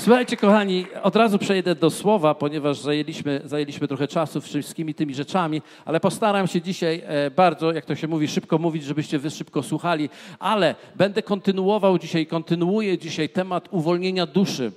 Słuchajcie, kochani, od razu przejdę do słowa, ponieważ zajęliśmy, zajęliśmy trochę czasu wszystkimi tymi rzeczami, ale postaram się dzisiaj e, bardzo, jak to się mówi, szybko mówić, żebyście wy szybko słuchali, ale będę kontynuował dzisiaj, kontynuuję dzisiaj temat uwolnienia duszy.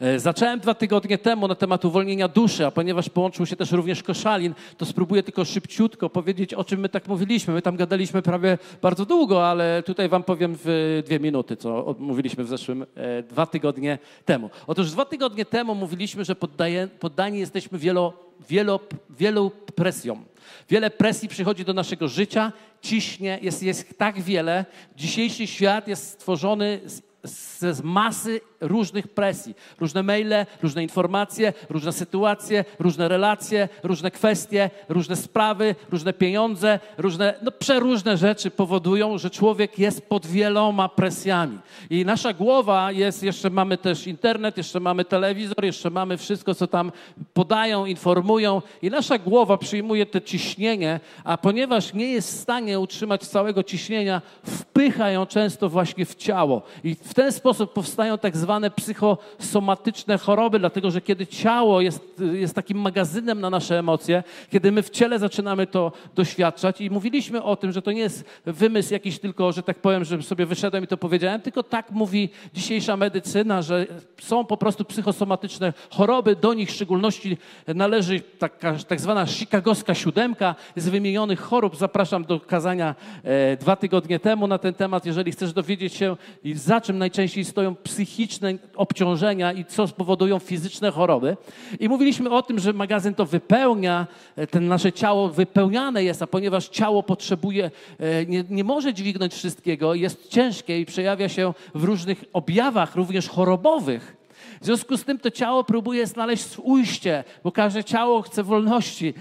E, zacząłem dwa tygodnie temu na temat uwolnienia duszy, a ponieważ połączył się też również Koszalin, to spróbuję tylko szybciutko powiedzieć, o czym my tak mówiliśmy. My tam gadaliśmy prawie bardzo długo, ale tutaj wam powiem w dwie minuty, co mówiliśmy w zeszłym e, dwa tygodnie temu. Otóż dwa tygodnie temu mówiliśmy, że poddaje, poddani jesteśmy wielo, wielo, wielu presjom. Wiele presji przychodzi do naszego życia, ciśnie, jest, jest tak wiele. Dzisiejszy świat jest stworzony z z masy różnych presji. Różne maile, różne informacje, różne sytuacje, różne relacje, różne kwestie, różne sprawy, różne pieniądze, różne, no przeróżne rzeczy powodują, że człowiek jest pod wieloma presjami. I nasza głowa jest, jeszcze mamy też internet, jeszcze mamy telewizor, jeszcze mamy wszystko, co tam podają, informują i nasza głowa przyjmuje to ciśnienie, a ponieważ nie jest w stanie utrzymać całego ciśnienia, wpycha ją często właśnie w ciało. I w ten sposób powstają tak zwane psychosomatyczne choroby, dlatego że kiedy ciało jest, jest takim magazynem na nasze emocje, kiedy my w ciele zaczynamy to doświadczać i mówiliśmy o tym, że to nie jest wymysł jakiś tylko, że tak powiem, że sobie wyszedłem i to powiedziałem, tylko tak mówi dzisiejsza medycyna, że są po prostu psychosomatyczne choroby, do nich w szczególności należy taka, tak zwana chicagowska siódemka z wymienionych chorób. Zapraszam do kazania e, dwa tygodnie temu na ten temat, jeżeli chcesz dowiedzieć się za czym najczęściej stoją psychiczne obciążenia i co spowodują fizyczne choroby. I mówiliśmy o tym, że magazyn to wypełnia, e, ten nasze ciało wypełniane jest, a ponieważ ciało potrzebuje, e, nie, nie może dźwignąć wszystkiego, jest ciężkie i przejawia się w różnych objawach, również chorobowych. W związku z tym to ciało próbuje znaleźć ujście, bo każde ciało chce wolności.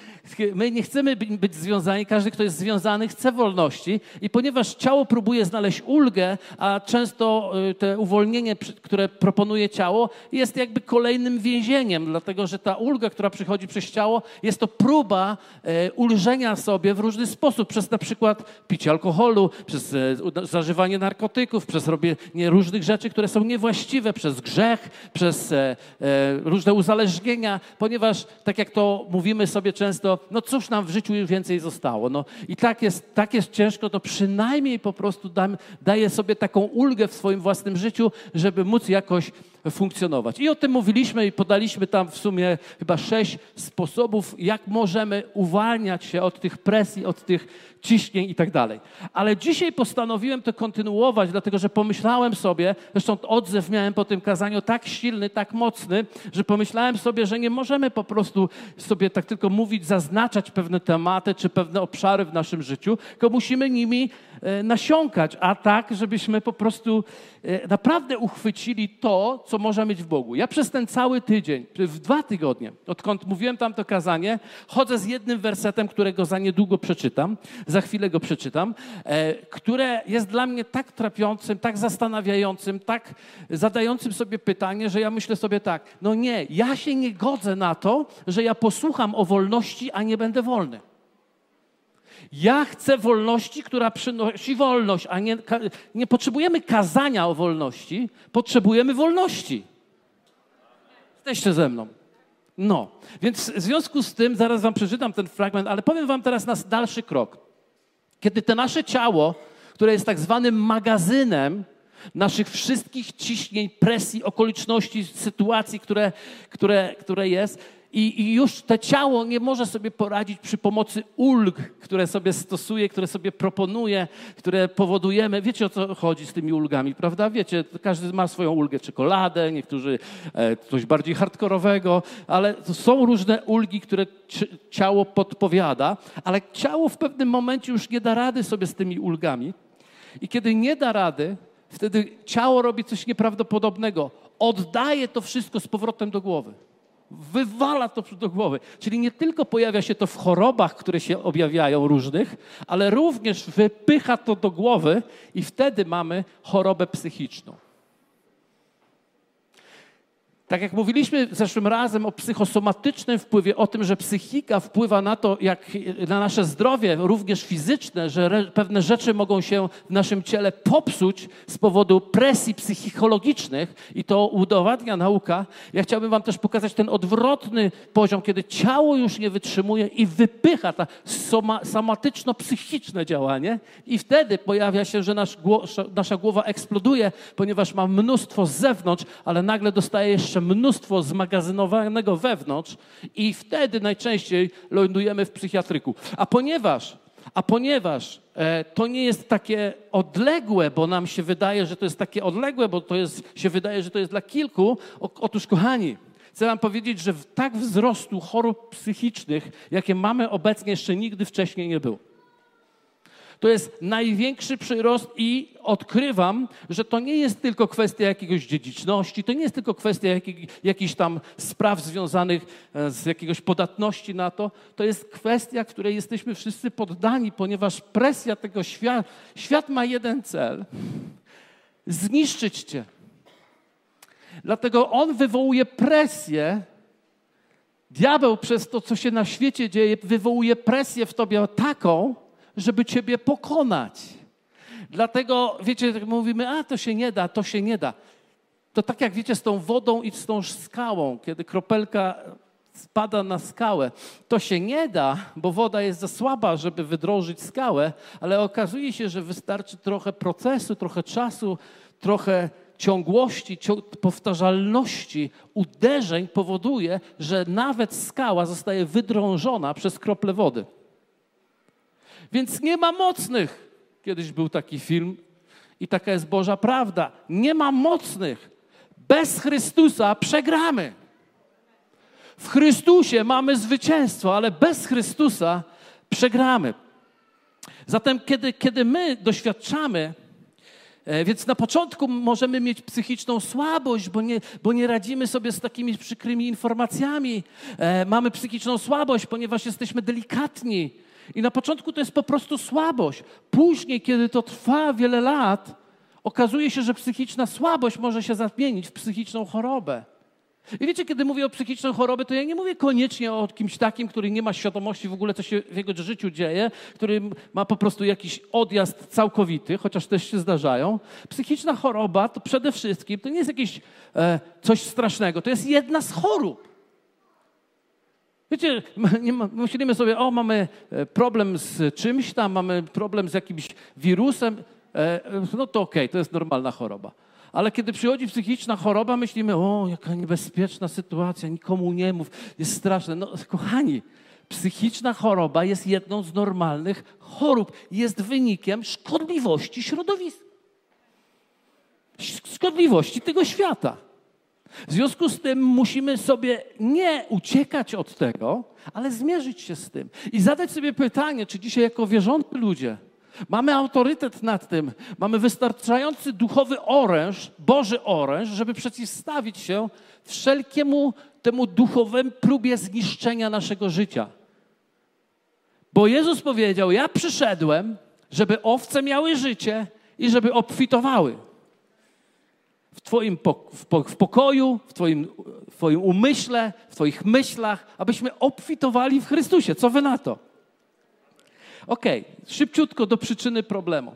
My nie chcemy być związani, każdy, kto jest związany, chce wolności. I ponieważ ciało próbuje znaleźć ulgę, a często y, te uwolnienie, które proponuje ciało, jest jakby kolejnym więzieniem, dlatego że ta ulga, która przychodzi przez ciało, jest to próba e, ulżenia sobie w różny sposób, przez na przykład picie alkoholu, przez e, zażywanie narkotyków, przez robienie różnych rzeczy, które są niewłaściwe, przez grzech, przez e, różne uzależnienia, ponieważ, tak jak to mówimy sobie często, no cóż nam w życiu już więcej zostało. No, I tak jest, tak jest ciężko, to przynajmniej po prostu dam, daję sobie taką ulgę w swoim własnym życiu, żeby móc jakoś funkcjonować. I o tym mówiliśmy i podaliśmy tam w sumie chyba sześć sposobów, jak możemy uwalniać się od tych presji, od tych ciśnień i tak dalej. Ale dzisiaj postanowiłem to kontynuować, dlatego że pomyślałem sobie, zresztą odzew miałem po tym kazaniu tak silny, tak mocny, że pomyślałem sobie, że nie możemy po prostu sobie tak tylko mówić, zaznaczać pewne tematy czy pewne obszary w naszym życiu, tylko musimy nimi nasiąkać, a tak, żebyśmy po prostu e, naprawdę uchwycili to, co można mieć w Bogu. Ja przez ten cały tydzień, w dwa tygodnie, odkąd mówiłem tam to kazanie, chodzę z jednym wersetem, którego za niedługo przeczytam za chwilę go przeczytam, e, które jest dla mnie tak trapiącym, tak zastanawiającym, tak zadającym sobie pytanie, że ja myślę sobie tak, no nie, ja się nie godzę na to, że ja posłucham o wolności, a nie będę wolny. Ja chcę wolności, która przynosi wolność, a nie, nie potrzebujemy kazania o wolności, potrzebujemy wolności. Jesteście ze mną. No, więc w związku z tym, zaraz wam przeczytam ten fragment, ale powiem wam teraz nas dalszy krok. Kiedy to nasze ciało, które jest tak zwanym magazynem naszych wszystkich ciśnień, presji, okoliczności, sytuacji, które, które, które jest, i, I, już to ciało nie może sobie poradzić przy pomocy ulg, które sobie stosuje, które sobie proponuje, które powodujemy. Wiecie o co chodzi z tymi ulgami, prawda? Wiecie, każdy ma swoją ulgę, czekoladę, niektórzy e, coś bardziej hardkorowego, ale są różne ulgi, które ciało podpowiada, ale ciało w pewnym momencie już nie da rady sobie z tymi ulgami. I kiedy nie da rady, wtedy ciało robi coś nieprawdopodobnego. Oddaje to wszystko z powrotem do głowy wywala to do głowy. Czyli nie tylko pojawia się to w chorobach, które się objawiają różnych, ale również wypycha to do głowy i wtedy mamy chorobę psychiczną. Tak jak mówiliśmy zeszłym razem o psychosomatycznym wpływie, o tym, że psychika wpływa na to, jak na nasze zdrowie, również fizyczne, że re, pewne rzeczy mogą się w naszym ciele popsuć z powodu presji psychologicznych i to udowadnia nauka. Ja chciałbym wam też pokazać ten odwrotny poziom, kiedy ciało już nie wytrzymuje i wypycha ta soma, somatyczno-psychiczne działanie i wtedy pojawia się, że nasz, nasza głowa eksploduje, ponieważ ma mnóstwo z zewnątrz, ale nagle dostaje jeszcze jeszcze mnóstwo zmagazynowanego wewnątrz i wtedy najczęściej lądujemy w psychiatryku. A ponieważ, a ponieważ e, to nie jest takie odległe, bo nam się wydaje, że to jest takie odległe, bo to jest, się wydaje, że to jest dla kilku, otóż kochani, Chcę Wam powiedzieć, że tak wzrostu chorób psychicznych, jakie mamy obecnie, jeszcze nigdy wcześniej nie było. To jest największy przyrost i odkrywam, że to nie jest tylko kwestia jakiegoś dziedziczności, to nie jest tylko kwestia jakichś tam spraw związanych e, z jakiegoś podatności na to. To jest kwestia, której jesteśmy wszyscy poddani, ponieważ presja tego świata, świat ma jeden cel. Zniszczyć cię. Dlatego on wywołuje presję, Diabeł przez to, co się na świecie dzieje, wywołuje presję w tobie taką, żeby Ciebie pokonać. Dlatego, wiecie, tak mówimy, a to się nie da, to się nie da. To tak jak wiecie z tą wodą i z tą skałą, kiedy kropelka spada na skałę. To się nie da, bo woda jest za słaba, żeby wydrążyć skałę, ale okazuje się, że wystarczy trochę procesu, trochę czasu, trochę ciągłości, powtarzalności uderzeń powoduje, że nawet skała zostaje wydrążona przez krople wody. Więc nie ma mocnych. Kiedyś był taki film i taka jest Boża prawda. Nie ma mocnych. Bez Chrystusa przegramy. W Chrystusie mamy zwycięstwo, ale bez Chrystusa przegramy. Zatem, kiedy, kiedy my doświadczamy, e, więc na początku możemy mieć psychiczną słabość, bo nie, bo nie radzimy sobie z takimi przykrymi informacjami. E, mamy psychiczną słabość, ponieważ jesteśmy delikatni. I na początku to jest po prostu słabość. Później, kiedy to trwa wiele lat, okazuje się, że psychiczna słabość może się zamienić w psychiczną chorobę. I wiecie, kiedy mówię o psychicznej chorobie, to ja nie mówię koniecznie o kimś takim, który nie ma świadomości w ogóle, co się w jego życiu dzieje, który ma po prostu jakiś odjazd całkowity, chociaż też się zdarzają. Psychiczna choroba to przede wszystkim, to nie jest jakieś e, coś strasznego, to jest jedna z chorób. Wiecie, myślimy sobie, o, mamy e, problem z czymś tam, mamy problem z jakimś wirusem, e, no to okej, okay, to jest normalna choroba. Ale kiedy przychodzi psychiczna choroba, myślimy, o, jaka niebezpieczna sytuacja, nikomu nie mów, jest straszne. No, kochani, psychiczna choroba jest jedną z normalnych chorób. Jest wynikiem szkodliwości środowiska. Szkodliwości tego świata. W związku z tym musimy sobie nie uciekać od tego, ale zmierzyć się z tym i zadać sobie pytanie, czy dzisiaj jako wierzący ludzie mamy autorytet nad tym, mamy wystarczający duchowy oręż, Boży oręż, żeby przeciwstawić się wszelkiemu temu duchowemu próbie zniszczenia naszego życia. Bo Jezus powiedział: Ja przyszedłem, żeby owce miały życie i żeby obfitowały Twoim w pokoju, w twoim, w twoim umyśle, w Twoich myślach, abyśmy obfitowali w Chrystusie. Co Wy na to? Ok, szybciutko do przyczyny problemu.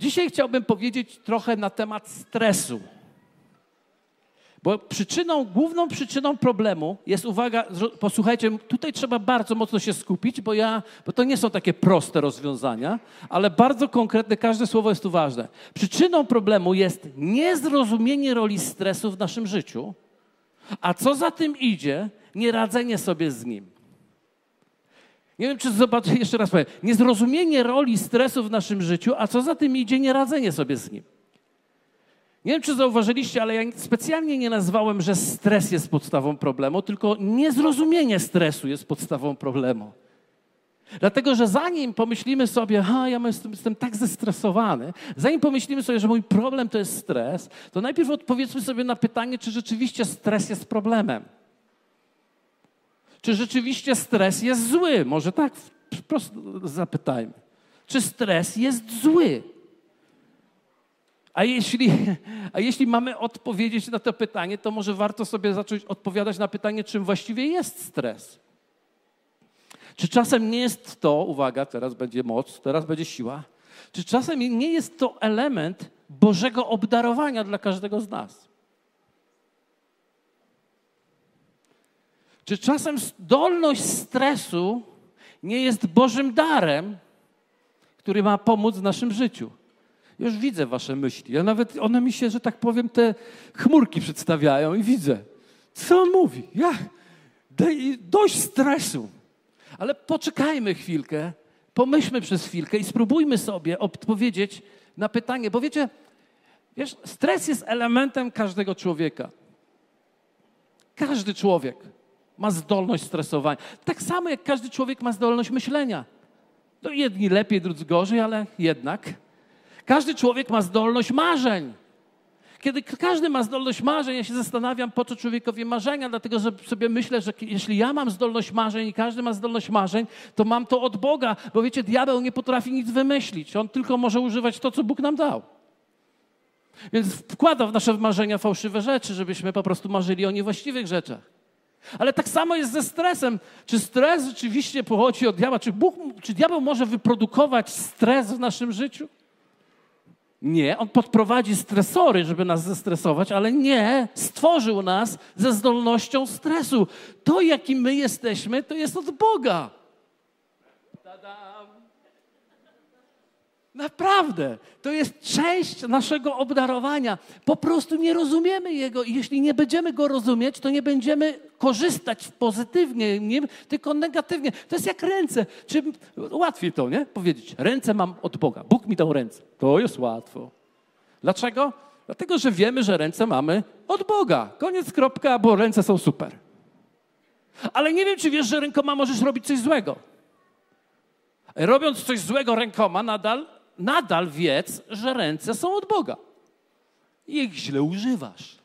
Dzisiaj chciałbym powiedzieć trochę na temat stresu. Bo przyczyną, główną przyczyną problemu jest, uwaga, posłuchajcie, tutaj trzeba bardzo mocno się skupić, bo, ja, bo to nie są takie proste rozwiązania, ale bardzo konkretne, każde słowo jest tu ważne. Przyczyną problemu jest niezrozumienie roli stresu w naszym życiu, a co za tym idzie, nieradzenie sobie z nim. Nie wiem, czy zobaczę, jeszcze raz powiem. Niezrozumienie roli stresu w naszym życiu, a co za tym idzie, nieradzenie sobie z nim. Nie wiem, czy zauważyliście, ale ja specjalnie nie nazwałem, że stres jest podstawą problemu, tylko niezrozumienie stresu jest podstawą problemu. Dlatego, że zanim pomyślimy sobie, ha, ja jestem, jestem tak zestresowany, zanim pomyślimy sobie, że mój problem to jest stres, to najpierw odpowiedzmy sobie na pytanie, czy rzeczywiście stres jest problemem. Czy rzeczywiście stres jest zły? Może tak wprost zapytajmy. Czy stres jest zły? A jeśli, a jeśli mamy odpowiedzieć na to pytanie, to może warto sobie zacząć odpowiadać na pytanie, czym właściwie jest stres. Czy czasem nie jest to, uwaga, teraz będzie moc, teraz będzie siła, czy czasem nie jest to element Bożego obdarowania dla każdego z nas? Czy czasem zdolność stresu nie jest Bożym darem, który ma pomóc w naszym życiu? Już widzę wasze myśli. Ja nawet one mi się, że tak powiem, te chmurki przedstawiają i widzę. Co on mówi? Ja, dość stresu. Ale poczekajmy chwilkę, pomyślmy przez chwilkę i spróbujmy sobie odpowiedzieć na pytanie, bo wiecie, wiesz, stres jest elementem każdego człowieka. Każdy człowiek ma zdolność stresowania. Tak samo jak każdy człowiek ma zdolność myślenia. To jedni lepiej, drudzy gorzej, ale jednak. Każdy człowiek ma zdolność marzeń. Kiedy każdy ma zdolność marzeń, ja się zastanawiam, po co człowiekowi marzenia, dlatego że sobie myślę, że jeśli ja mam zdolność marzeń i każdy ma zdolność marzeń, to mam to od Boga, bo wiecie, diabeł nie potrafi nic wymyślić. On tylko może używać to, co Bóg nam dał. Więc wkłada w nasze marzenia fałszywe rzeczy, żebyśmy po prostu marzyli o niewłaściwych rzeczach. Ale tak samo jest ze stresem. Czy stres rzeczywiście pochodzi od diabła? Czy, Bóg, czy diabeł może wyprodukować stres w naszym życiu? Nie, on podprowadzi stresory, żeby nas zestresować, ale nie, stworzył nas ze zdolnością stresu. To, jakim my jesteśmy, to jest od Boga. Naprawdę, to jest część naszego obdarowania. Po prostu nie rozumiemy Jego i jeśli nie będziemy Go rozumieć, to nie będziemy korzystać pozytywnie, nie, tylko negatywnie. To jest jak ręce. Czy łatwiej to, nie? Powiedzieć, ręce mam od Boga. Bóg mi dał ręce. To jest łatwo. Dlaczego? Dlatego, że wiemy, że ręce mamy od Boga. Koniec, kropka, bo ręce są super. Ale nie wiem, czy wiesz, że rękoma możesz robić coś złego. Robiąc coś złego rękoma, nadal nadal wiedz, że ręce są od Boga. I ich źle używasz.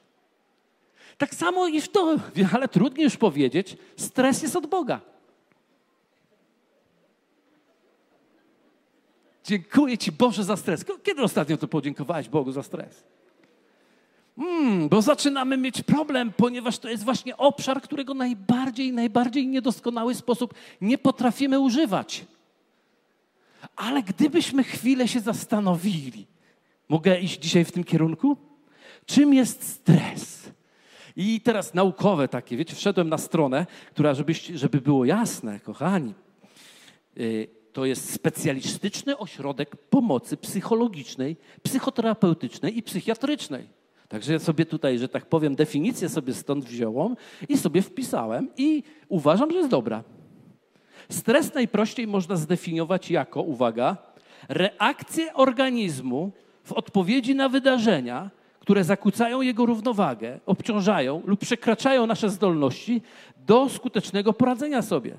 Tak samo i w to, ale trudniej już powiedzieć, stres jest od Boga. Dziękuję Ci Boże za stres. Kiedy ostatnio to podziękowałeś Bogu za stres? Hmm, bo zaczynamy mieć problem, ponieważ to jest właśnie obszar, którego najbardziej, najbardziej niedoskonały sposób nie potrafimy używać. Ale gdybyśmy chwilę się zastanowili, mogę iść dzisiaj w tym kierunku? Czym jest stres? I teraz naukowe takie, wiecie, wszedłem na stronę, która, żeby było jasne, kochani, y, to jest specjalistyczny ośrodek pomocy psychologicznej, psychoterapeutycznej i psychiatrycznej. Także ja sobie tutaj, że tak powiem, definicję sobie stąd wziąłem i sobie wpisałem i uważam, że jest dobra. Stres najprościej można zdefiniować jako, uwaga, reakcję organizmu w odpowiedzi na wydarzenia, które zakłócają jego równowagę, obciążają lub przekraczają nasze zdolności do skutecznego poradzenia sobie.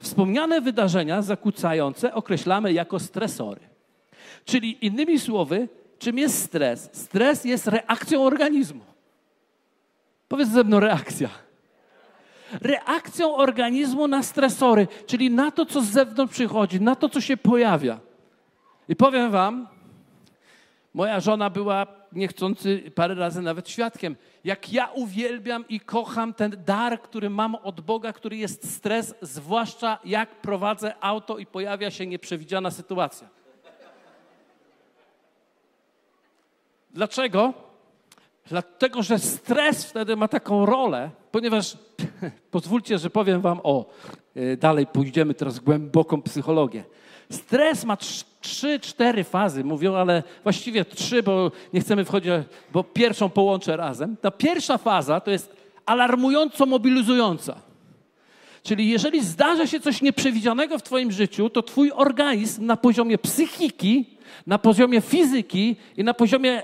Wspomniane wydarzenia zakłócające określamy jako stresory. Czyli innymi słowy, czym jest stres? Stres jest reakcją organizmu. Powiedz ze mną reakcja reakcją organizmu na stresory, czyli na to, co z zewnątrz przychodzi, na to, co się pojawia. I powiem Wam, moja żona była niechcący parę razy nawet świadkiem, jak ja uwielbiam i kocham ten dar, który mam od Boga, który jest stres, zwłaszcza jak prowadzę auto i pojawia się nieprzewidziana sytuacja. Dlaczego? Dlatego, że stres wtedy ma taką rolę, ponieważ pozwólcie, że powiem Wam o, e, dalej pójdziemy teraz głęboką psychologię. Stres ma trzy, cztery fazy, mówią, ale właściwie trzy, bo nie chcemy wchodzić, bo pierwszą połączę razem. Ta pierwsza faza to jest alarmująco mobilizująca. Czyli jeżeli zdarza się coś nieprzewidzianego w Twoim życiu, to Twój organizm na poziomie psychiki, na poziomie fizyki i na poziomie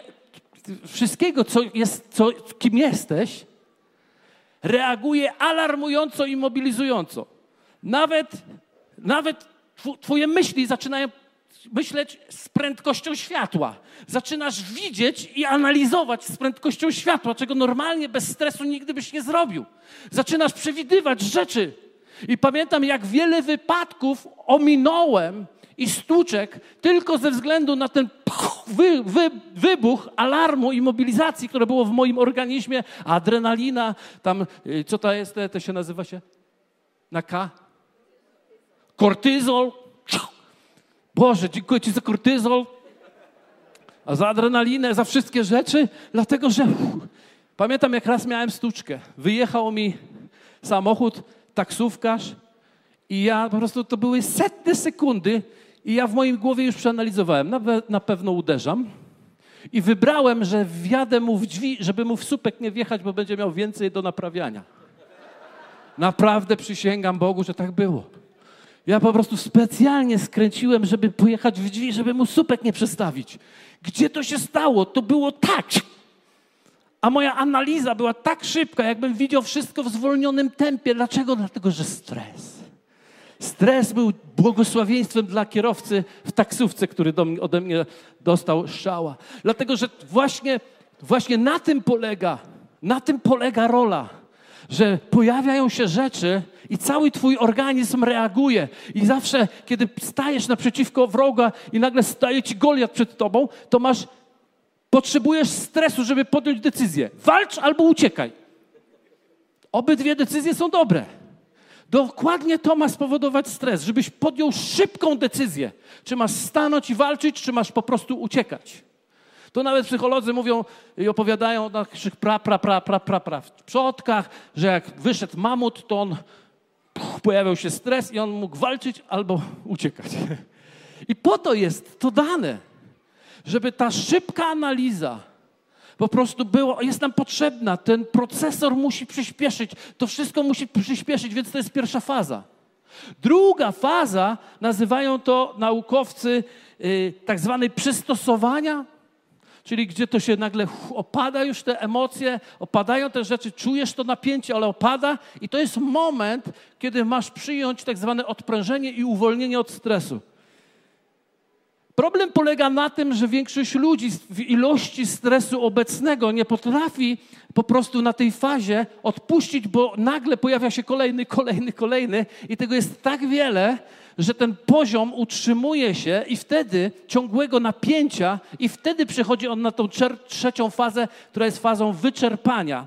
wszystkiego, co jest, co, kim jesteś, reaguje alarmująco i mobilizująco. Nawet, nawet twoje myśli zaczynają myśleć z prędkością światła. Zaczynasz widzieć i analizować z prędkością światła, czego normalnie bez stresu nigdy byś nie zrobił. Zaczynasz przewidywać rzeczy. I pamiętam, jak wiele wypadków ominąłem i stłuczek tylko ze względu na ten wy, wy, wybuch alarmu i mobilizacji, które było w moim organizmie, adrenalina, tam, y, co to jest, to się nazywa się? Na K? Kortyzol. Boże, dziękuję Ci za kortyzol, a za adrenalinę, za wszystkie rzeczy, dlatego że pamiętam, jak raz miałem stłuczkę. Wyjechał mi samochód, taksówkarz i ja po prostu, to były setne sekundy i ja w moim głowie już przeanalizowałem, na, na pewno uderzam. I wybrałem, że wjadę mu w drzwi, żeby mu w supek nie wjechać, bo będzie miał więcej do naprawiania. Naprawdę przysięgam Bogu, że tak było. Ja po prostu specjalnie skręciłem, żeby pojechać w drzwi, żeby mu supek nie przestawić. Gdzie to się stało? To było tak. A moja analiza była tak szybka, jakbym widział wszystko w zwolnionym tempie. Dlaczego? Dlatego, że stres. Stres był błogosławieństwem dla kierowcy w taksówce, który do mnie, ode mnie dostał szała. Dlatego, że właśnie, właśnie na tym polega, na tym polega rola, że pojawiają się rzeczy i cały twój organizm reaguje. I zawsze, kiedy stajesz naprzeciwko wroga i nagle staje ci Goliat przed tobą, to masz, potrzebujesz stresu, żeby podjąć decyzję. Walcz albo uciekaj. Obydwie decyzje są dobre. Dokładnie to ma spowodować stres, żebyś podjął szybką decyzję, czy masz stanąć i walczyć, czy masz po prostu uciekać. To nawet psycholodzy mówią i opowiadają o naszych pra, pra, pra, pra, pra, pra w przodkach, że jak wyszedł mamut, to on puch, pojawiał się stres i on mógł walczyć albo uciekać. I po to jest to dane, żeby ta szybka analiza, po prostu było, jest nam potrzebna. Ten procesor musi przyspieszyć, to wszystko musi przyspieszyć, więc to jest pierwsza faza. Druga faza, nazywają to naukowcy yy, tak zwanej przystosowania, czyli gdzie to się nagle opada już te emocje, opadają te rzeczy, czujesz to napięcie, ale opada i to jest moment, kiedy masz przyjąć tak zwane odprężenie i uwolnienie od stresu. Problem polega na tym, że większość ludzi w ilości stresu obecnego nie potrafi po prostu na tej fazie odpuścić, bo nagle pojawia się kolejny, kolejny, kolejny i tego jest tak wiele, że ten poziom utrzymuje się i wtedy ciągłego napięcia i wtedy przechodzi on na tą trzecią fazę, która jest fazą wyczerpania.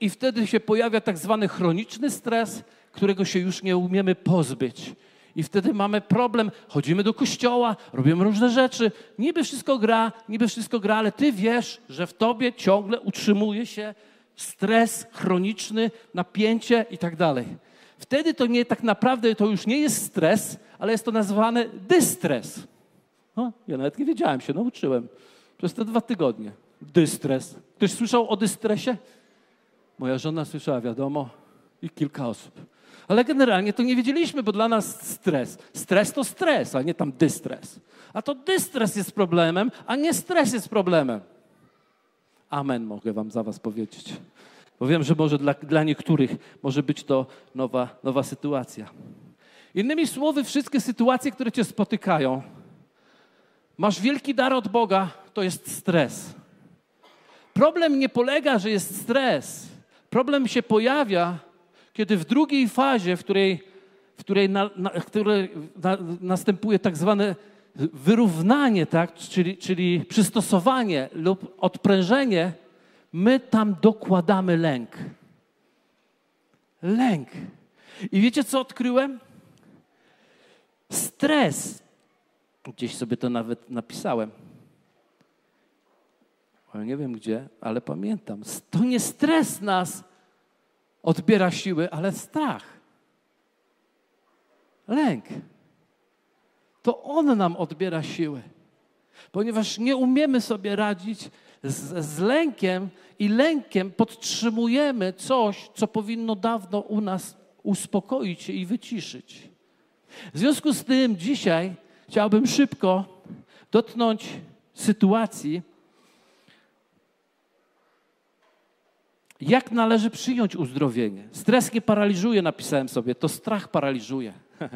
I wtedy się pojawia tak zwany chroniczny stres, którego się już nie umiemy pozbyć. I wtedy mamy problem. Chodzimy do kościoła, robimy różne rzeczy. Niby wszystko gra, niby wszystko gra, ale ty wiesz, że w tobie ciągle utrzymuje się stres chroniczny, napięcie i tak dalej. Wtedy to nie tak naprawdę to już nie jest stres, ale jest to nazwane dystres. No, ja nawet nie wiedziałem, się nauczyłem przez te dwa tygodnie. Dystres. Ktoś słyszał o dystresie? Moja żona słyszała, wiadomo, i kilka osób. Ale generalnie to nie wiedzieliśmy, bo dla nas stres. Stres to stres, a nie tam dystres. A to dystres jest problemem, a nie stres jest problemem. Amen, mogę wam za was powiedzieć. Bo wiem, że może dla, dla niektórych może być to nowa, nowa sytuacja. Innymi słowy, wszystkie sytuacje, które cię spotykają, masz wielki dar od Boga, to jest stres. Problem nie polega, że jest stres. Problem się pojawia, kiedy w drugiej fazie, w której, w której, na, na, na, następuje tak zwane wyrównanie, tak? czyli, czyli przystosowanie lub odprężenie, my tam dokładamy lęk. Lęk. I wiecie, co odkryłem? Stres. Gdzieś sobie to nawet napisałem. Nie wiem gdzie, ale pamiętam. To nie stres nas odbiera siły, ale strach. Lęk. To on nam odbiera siły. Ponieważ nie umiemy sobie radzić z, z lękiem i lękiem podtrzymujemy coś, co powinno dawno u nas uspokoić się i wyciszyć. W związku z tym dzisiaj chciałbym szybko dotknąć sytuacji, jak należy przyjąć uzdrowienie. Stres nie paraliżuje, napisałem sobie, to strach paraliżuje.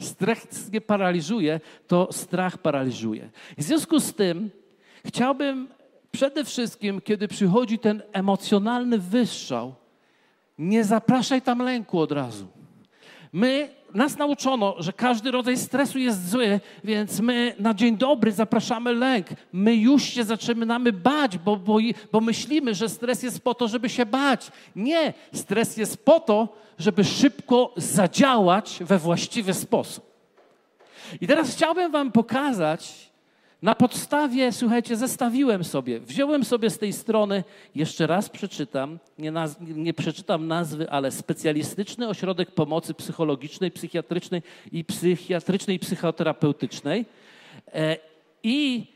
Stres nie paraliżuje, to strach paraliżuje. W związku z tym chciałbym przede wszystkim, kiedy przychodzi ten emocjonalny wystrzał, nie zapraszaj tam lęku od razu. My, nas nauczono, że każdy rodzaj stresu jest zły, więc my na dzień dobry zapraszamy lęk. My już się zaczynamy bać, bo, bo, bo myślimy, że stres jest po to, żeby się bać. Nie, stres jest po to, żeby szybko zadziałać we właściwy sposób. I teraz chciałbym Wam pokazać, na podstawie, słuchajcie, zestawiłem sobie, wziąłem sobie z tej strony, jeszcze raz przeczytam, nie, naz nie przeczytam nazwy, ale specjalistyczny ośrodek pomocy psychologicznej, psychiatrycznej i psychiatrycznej i psychoterapeutycznej. E, I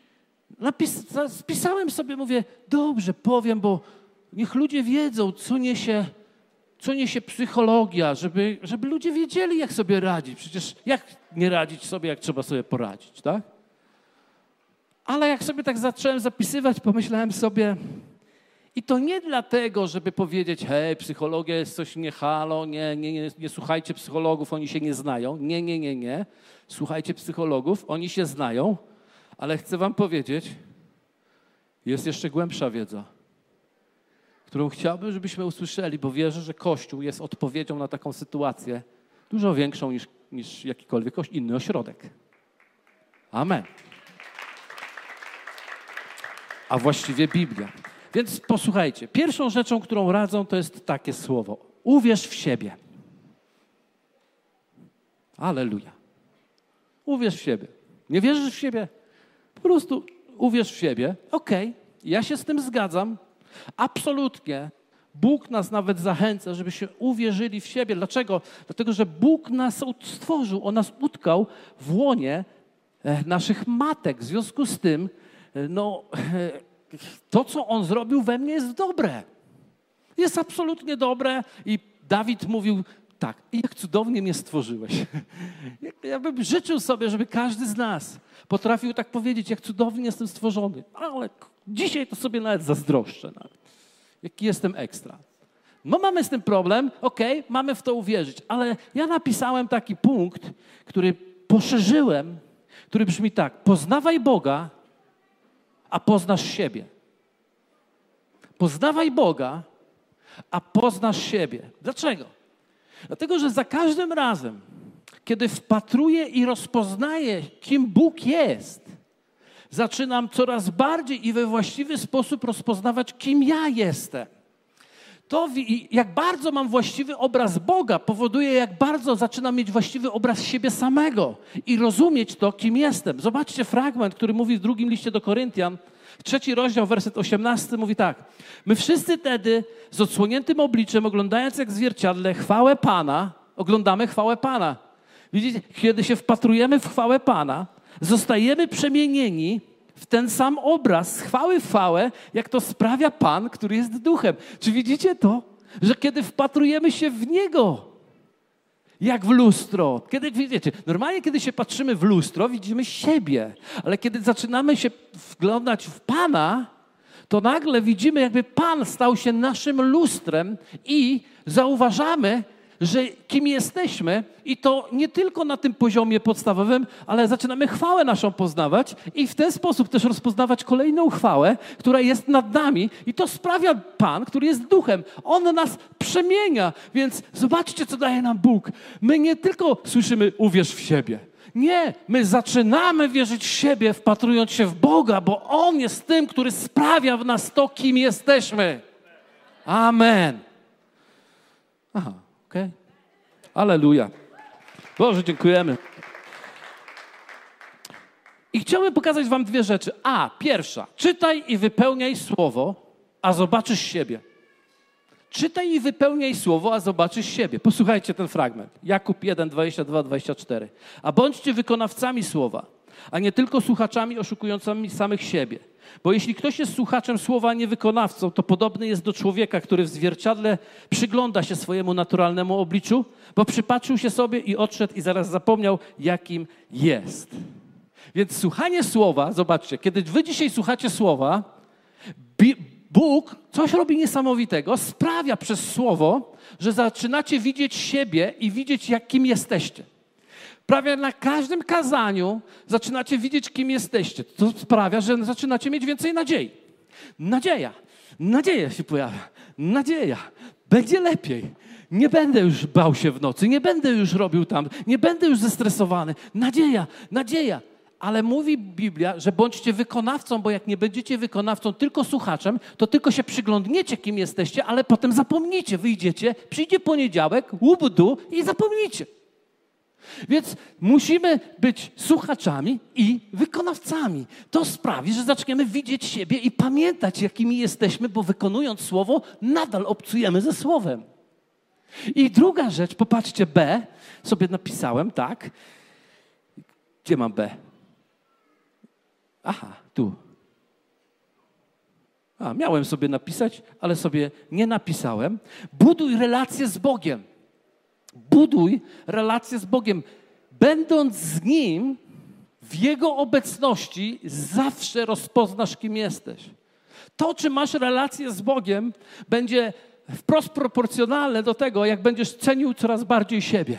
spisałem sobie, mówię, dobrze, powiem, bo niech ludzie wiedzą, co niesie, co niesie psychologia, żeby, żeby ludzie wiedzieli, jak sobie radzić. Przecież jak nie radzić sobie, jak trzeba sobie poradzić, tak? Ale jak sobie tak zacząłem zapisywać, pomyślałem sobie, i to nie dlatego, żeby powiedzieć, hej, psychologia jest coś nie halo, nie, nie, nie, nie słuchajcie psychologów, oni się nie znają. Nie, nie, nie, nie. Słuchajcie psychologów, oni się znają, ale chcę wam powiedzieć, jest jeszcze głębsza wiedza, którą chciałbym, żebyśmy usłyszeli, bo wierzę, że Kościół jest odpowiedzią na taką sytuację dużo większą niż, niż jakikolwiek inny ośrodek. Amen a właściwie Biblia. Więc posłuchajcie, pierwszą rzeczą, którą radzą, to jest takie słowo. Uwierz w siebie. Aleluja. Uwierz w siebie. Nie wierzysz w siebie? Po prostu uwierz w siebie. Okej, okay, ja się z tym zgadzam. Absolutnie. Bóg nas nawet zachęca, żebyśmy uwierzyli w siebie. Dlaczego? Dlatego, że Bóg nas stworzył, On nas utkał w łonie e, naszych matek. W związku z tym no, to, co on zrobił we mnie jest dobre. Jest absolutnie dobre i Dawid mówił tak, jak cudownie mnie stworzyłeś. Ja bym życzył sobie, żeby każdy z nas potrafił tak powiedzieć, jak cudownie jestem stworzony. Ale dzisiaj to sobie nawet zazdroszczę. Jaki jestem ekstra. No mamy z tym problem, okej, okay, mamy w to uwierzyć, ale ja napisałem taki punkt, który poszerzyłem, który brzmi tak: poznawaj Boga a poznasz siebie. Poznawaj Boga, a poznasz siebie. Dlaczego? Dlatego, że za każdym razem, kiedy wpatruję i rozpoznaję, kim Bóg jest, zaczynam coraz bardziej i we właściwy sposób rozpoznawać, kim ja jestem. To, jak bardzo mam właściwy obraz Boga, powoduje, jak bardzo zaczynam mieć właściwy obraz siebie samego i rozumieć to, kim jestem. Zobaczcie fragment, który mówi w drugim liście do Koryntian, trzeci rozdział, werset 18 mówi tak. My wszyscy wtedy z odsłoniętym obliczem, oglądając jak zwierciadle chwałę Pana, oglądamy chwałę Pana. Widzicie, kiedy się wpatrujemy w chwałę Pana, zostajemy przemienieni w ten sam obraz, chwały w chwałę, jak to sprawia Pan, który jest duchem. Czy widzicie to? Że kiedy wpatrujemy się w Niego, jak w lustro. Kiedy widzicie, normalnie kiedy się patrzymy w lustro, widzimy siebie, ale kiedy zaczynamy się wglądać w Pana, to nagle widzimy, jakby Pan stał się naszym lustrem i zauważamy, że kim jesteśmy i to nie tylko na tym poziomie podstawowym, ale zaczynamy chwałę naszą poznawać i w ten sposób też rozpoznawać kolejną chwałę, która jest nad nami i to sprawia Pan, który jest duchem. On nas przemienia, więc zobaczcie, co daje nam Bóg. My nie tylko słyszymy uwierz w siebie. Nie, my zaczynamy wierzyć w siebie, wpatrując się w Boga, bo On jest tym, który sprawia w nas to, kim jesteśmy. Amen. Aha. Okay? Aleluja. Boże, dziękujemy. I chciałbym pokazać Wam dwie rzeczy. A, pierwsza, czytaj i wypełniaj słowo, a zobaczysz siebie. Czytaj i wypełniaj słowo, a zobaczysz siebie. Posłuchajcie ten fragment. Jakub 1, 22, 24. A bądźcie wykonawcami słowa, a nie tylko słuchaczami oszukującymi samych siebie. Bo jeśli ktoś jest słuchaczem słowa, a nie wykonawcą, to podobny jest do człowieka, który w zwierciadle przygląda się swojemu naturalnemu obliczu, bo przypatrzył się sobie i odszedł i zaraz zapomniał, jakim jest. Więc słuchanie słowa, zobaczcie, kiedy wy dzisiaj słuchacie słowa, Bóg coś robi niesamowitego, sprawia przez słowo, że zaczynacie widzieć siebie i widzieć, jakim jesteście. Prawie na każdym kazaniu zaczynacie widzieć, kim jesteście. To sprawia, że zaczynacie mieć więcej nadziei. Nadzieja. Nadzieja się pojawia. Nadzieja. Będzie lepiej. Nie będę już bał się w nocy, nie będę już robił tam, nie będę już zestresowany. Nadzieja, nadzieja. Ale mówi Biblia, że bądźcie wykonawcą, bo jak nie będziecie wykonawcą, tylko słuchaczem, to tylko się przyglądniecie, kim jesteście, ale potem zapomnicie, wyjdziecie, przyjdzie poniedziałek, łubudu i zapomnicie. Więc musimy być słuchaczami i wykonawcami. To sprawi, że zaczniemy widzieć siebie i pamiętać, jakimi jesteśmy, bo wykonując słowo, nadal obcujemy ze słowem. I druga rzecz, popatrzcie, B, sobie napisałem, tak. Gdzie mam B? Aha, tu. A, miałem sobie napisać, ale sobie nie napisałem. Buduj relacje z Bogiem. Buduj relacje z Bogiem. Będąc z Nim, w Jego obecności zawsze rozpoznasz, kim jesteś. To, czy masz relację z Bogiem, będzie wprost proporcjonalne do tego, jak będziesz cenił coraz bardziej siebie.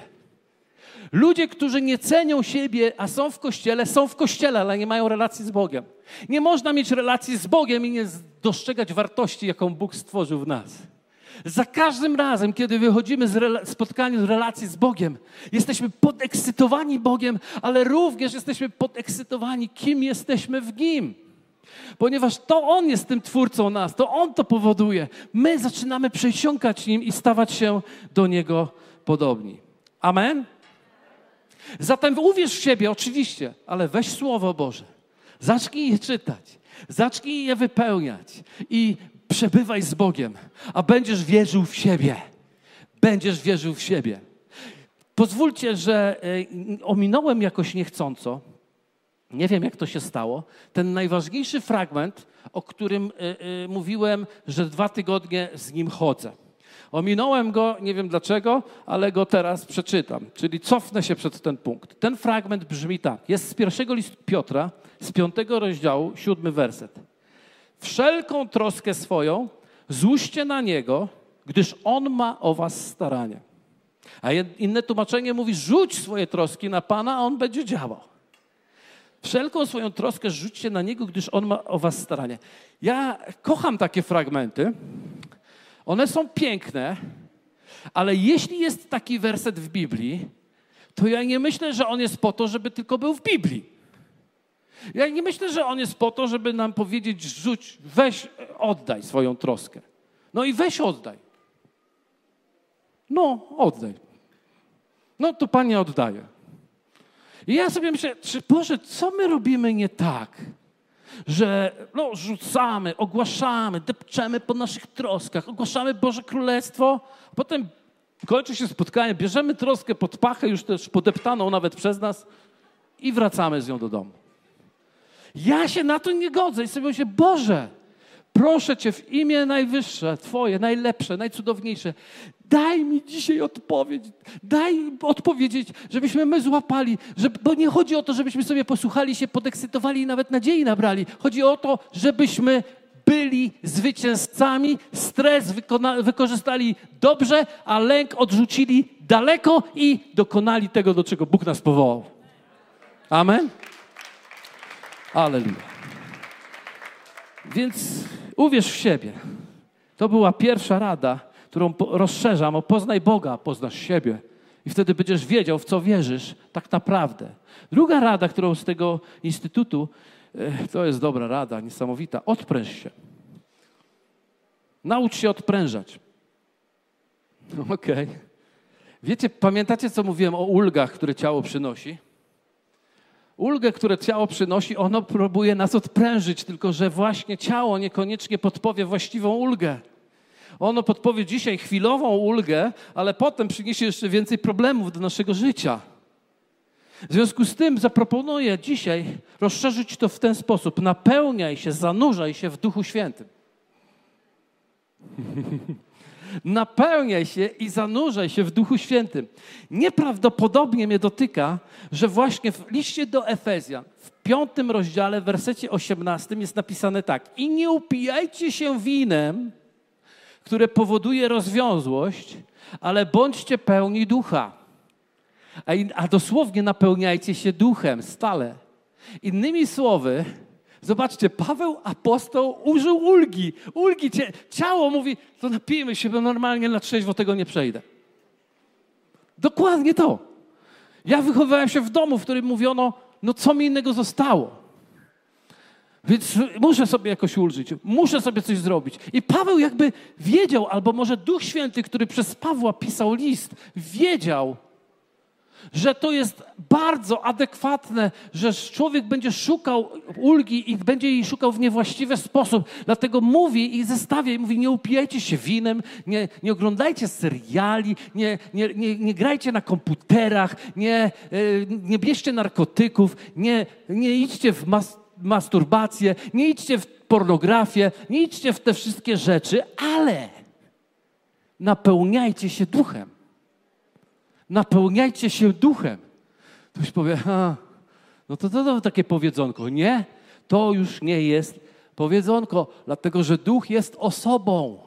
Ludzie, którzy nie cenią siebie, a są w kościele, są w kościele, ale nie mają relacji z Bogiem. Nie można mieć relacji z Bogiem i nie dostrzegać wartości, jaką Bóg stworzył w nas. Za każdym razem, kiedy wychodzimy z spotkania, z relacji z Bogiem, jesteśmy podekscytowani Bogiem, ale również jesteśmy podekscytowani, kim jesteśmy w Nim. Ponieważ to On jest tym twórcą nas, to On to powoduje. My zaczynamy przesiąkać Nim i stawać się do Niego podobni. Amen? Zatem uwierz w siebie, oczywiście, ale weź Słowo Boże. Zacznij je czytać, zacznij je wypełniać i przebywaj z Bogiem, a będziesz wierzył w siebie. Będziesz wierzył w siebie. Pozwólcie, że e, ominąłem jakoś niechcąco, nie wiem jak to się stało, ten najważniejszy fragment, o którym e, e, mówiłem, że dwa tygodnie z nim chodzę. Ominąłem go, nie wiem dlaczego, ale go teraz przeczytam. Czyli cofnę się przed ten punkt. Ten fragment brzmi tak. Jest z pierwszego listu Piotra, z piątego rozdziału, siódmy werset. Wszelką troskę swoją złóżcie na Niego, gdyż On ma o was staranie. A inne tłumaczenie mówi, rzuć swoje troski na Pana, a On będzie działał. Wszelką swoją troskę rzućcie na Niego, gdyż On ma o was staranie. Ja kocham takie fragmenty, one są piękne, ale jeśli jest taki werset w Biblii, to ja nie myślę, że on jest po to, żeby tylko był w Biblii. Ja nie myślę, że on jest po to, żeby nam powiedzieć, rzuć, weź, oddaj swoją troskę. No i weź, oddaj. No, oddaj. No to Panie oddaje. I ja sobie myślę, czy Boże, co my robimy nie tak? że no, rzucamy, ogłaszamy, depczemy po naszych troskach, ogłaszamy Boże Królestwo, potem kończy się spotkanie, bierzemy troskę pod pachę, już też podeptaną nawet przez nas i wracamy z nią do domu. Ja się na to nie godzę i sobie myślę, Boże, proszę Cię w imię najwyższe, Twoje, najlepsze, najcudowniejsze, Daj mi dzisiaj odpowiedź. Daj odpowiedzieć, żebyśmy my złapali. Że, bo nie chodzi o to, żebyśmy sobie posłuchali się, podekscytowali i nawet nadziei nabrali. Chodzi o to, żebyśmy byli zwycięzcami, stres wykona, wykorzystali dobrze, a lęk odrzucili daleko i dokonali tego, do czego Bóg nas powołał. Amen? Aleluja. Więc uwierz w siebie. To była pierwsza rada którą rozszerzam o poznaj Boga, poznasz siebie. I wtedy będziesz wiedział, w co wierzysz tak naprawdę. Druga rada, którą z tego instytutu, e, to jest dobra rada, niesamowita. Odpręż się. Naucz się odprężać. Okej. Okay. Wiecie, pamiętacie, co mówiłem o ulgach, które ciało przynosi? Ulgę, które ciało przynosi, ono próbuje nas odprężyć, tylko że właśnie ciało niekoniecznie podpowie właściwą ulgę. Ono podpowie dzisiaj chwilową ulgę, ale potem przyniesie jeszcze więcej problemów do naszego życia. W związku z tym zaproponuję dzisiaj rozszerzyć to w ten sposób. Napełniaj się, zanurzaj się w Duchu Świętym. Napełniaj się i zanurzaj się w Duchu Świętym. Nieprawdopodobnie mnie dotyka, że właśnie w liście do Efezjan, w piątym rozdziale, w wersecie 18 jest napisane tak. I nie upijajcie się winem, które powoduje rozwiązłość, ale bądźcie pełni ducha. A, dosłownie napełniajcie się duchem stale. Innymi słowy, zobaczcie, Paweł apostoł użył ulgi. Ulgi, ciało mówi, to napijmy się, bo normalnie na trzeźwo tego nie przejdę. Dokładnie to. Ja wychowywałem się w domu, w którym mówiono, no co mi innego zostało. Więc muszę sobie jakoś ulżyć, muszę sobie coś zrobić. I Paweł jakby wiedział, albo może Duch Święty, który przez Pawła pisał list, wiedział, że to jest bardzo adekwatne, że człowiek będzie szukał ulgi i będzie jej szukał w niewłaściwy sposób. Dlatego mówi i zestawia i mówi, nie upijajcie się winem, nie, nie oglądajcie seriali, nie, nie, nie, nie grajcie na komputerach, nie, e, nie bierzcie narkotyków, nie, nie idźcie w mas masturbację, nie idźcie w pornografię, nie idźcie w te wszystkie rzeczy, ale napełniajcie się duchem napełniajcie się duchem. Ktoś powie, a, no to, to, to takie powiedzonko. Nie, to już nie jest powiedzonko, dlatego że duch jest osobą.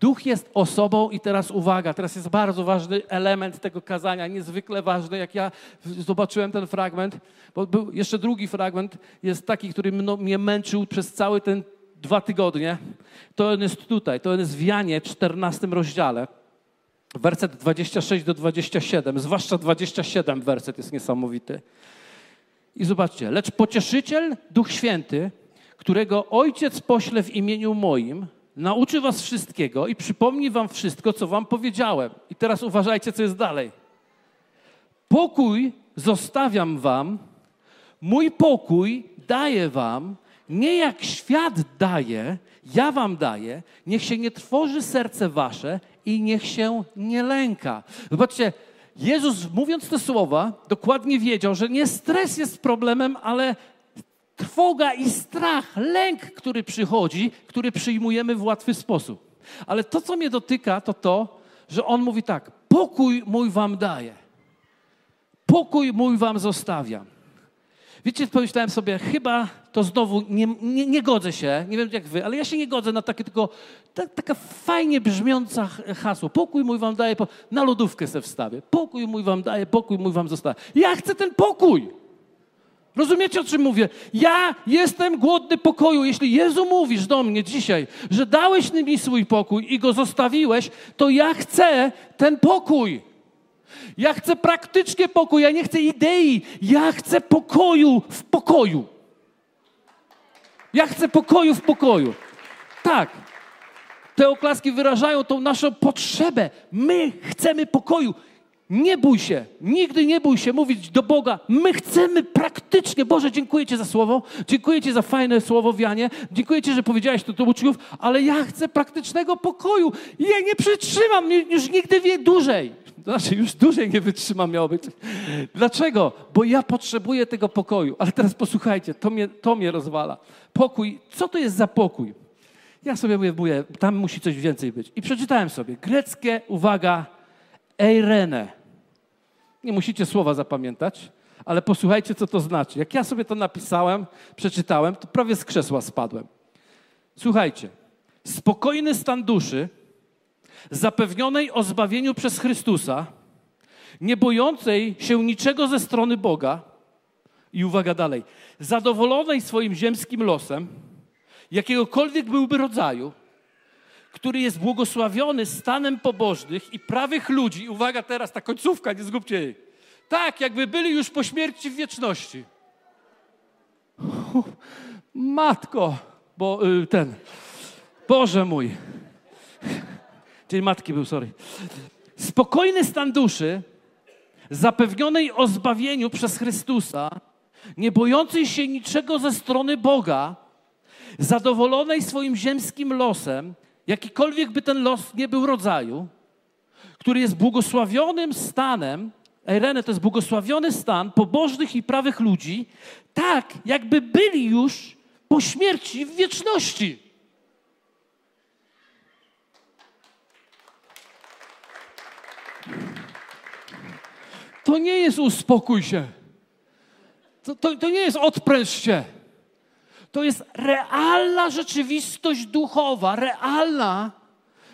Duch jest osobą i teraz uwaga, teraz jest bardzo ważny element tego kazania, niezwykle ważny, jak ja zobaczyłem ten fragment, bo był jeszcze drugi fragment, jest taki, który mnie męczył przez cały ten dwa tygodnie. To on jest tutaj, to on jest w Janie, 14 rozdziale. Werset 26 do 27, zwłaszcza 27 werset jest niesamowity. I zobaczcie, lecz pocieszyciel, Duch Święty, którego Ojciec pośle w imieniu moim, nauczy was wszystkiego i przypomni wam wszystko, co wam powiedziałem. I teraz uważajcie, co jest dalej. Pokój zostawiam wam, mój pokój daję wam, nie jak świat daje, ja wam daję, niech się nie trwoży serce wasze i niech się nie lęka. Zobaczcie, Jezus mówiąc te słowa, dokładnie wiedział, że nie stres jest problemem, ale trwoga i strach, lęk, który przychodzi, który przyjmujemy w łatwy sposób. Ale to, co mnie dotyka, to to, że On mówi tak: pokój mój wam daję, pokój mój wam zostawiam. Wiecie, pomyślałem sobie, chyba to znowu nie, nie, nie, godzę się, nie wiem jak wy, ale ja się nie godzę na takie tylko ta, taka fajnie brzmiąca hasło. Pokój mój wam daje, na lodówkę se wstawię. Pokój mój wam daje, pokój mój wam zostawię. Ja chcę ten pokój. Rozumiecie, o czym mówię? Ja jestem głodny pokoju. Jeśli Jezu mówisz do mnie dzisiaj, że dałeś mi swój pokój i go zostawiłeś, to ja chcę ten pokój. Ja chcę praktycznie pokój, ja nie chcę idei, ja chcę pokoju w pokoju. Ja chcę pokoju w pokoju. Tak. Te oklaski wyrażają tą naszą potrzebę. My chcemy pokoju. Nie bój się, nigdy nie bój się mówić do Boga. My chcemy praktycznie. Boże, dziękuję Ci za słowo, dziękuję Ci za fajne słowo wianie, dziękuję Ci, że powiedziałeś to do uczniów, ale ja chcę praktycznego pokoju. Ja nie przytrzymam już nigdy wie dłużej. Znaczy, już dłużej nie wytrzymam, miało być. Dlaczego? Bo ja potrzebuję tego pokoju. Ale teraz posłuchajcie, to mnie, to mnie rozwala. Pokój, co to jest za pokój? Ja sobie mówię, mówię, tam musi coś więcej być. I przeczytałem sobie greckie, uwaga, eirene. Nie musicie słowa zapamiętać, ale posłuchajcie, co to znaczy. Jak ja sobie to napisałem, przeczytałem, to prawie z krzesła spadłem. Słuchajcie, spokojny stan duszy, zapewnionej o zbawieniu przez Chrystusa, nie bojącej się niczego ze strony Boga, i uwaga dalej, zadowolonej swoim ziemskim losem, jakiegokolwiek byłby rodzaju, który jest błogosławiony stanem pobożnych i prawych ludzi. Uwaga teraz, ta końcówka, nie zgubcie jej. Tak, jakby byli już po śmierci w wieczności. Matko, bo y, ten, Boże mój. Czyli matki był, sorry. Spokojny stan duszy, zapewnionej o zbawieniu przez Chrystusa, nie bojącej się niczego ze strony Boga, zadowolonej swoim ziemskim losem, jakikolwiek by ten los nie był rodzaju, który jest błogosławionym stanem, Irene to jest błogosławiony stan pobożnych i prawych ludzi, tak jakby byli już po śmierci w wieczności. To nie jest uspokój się. To, to, to nie jest odpręż się. To jest realna rzeczywistość duchowa, realna,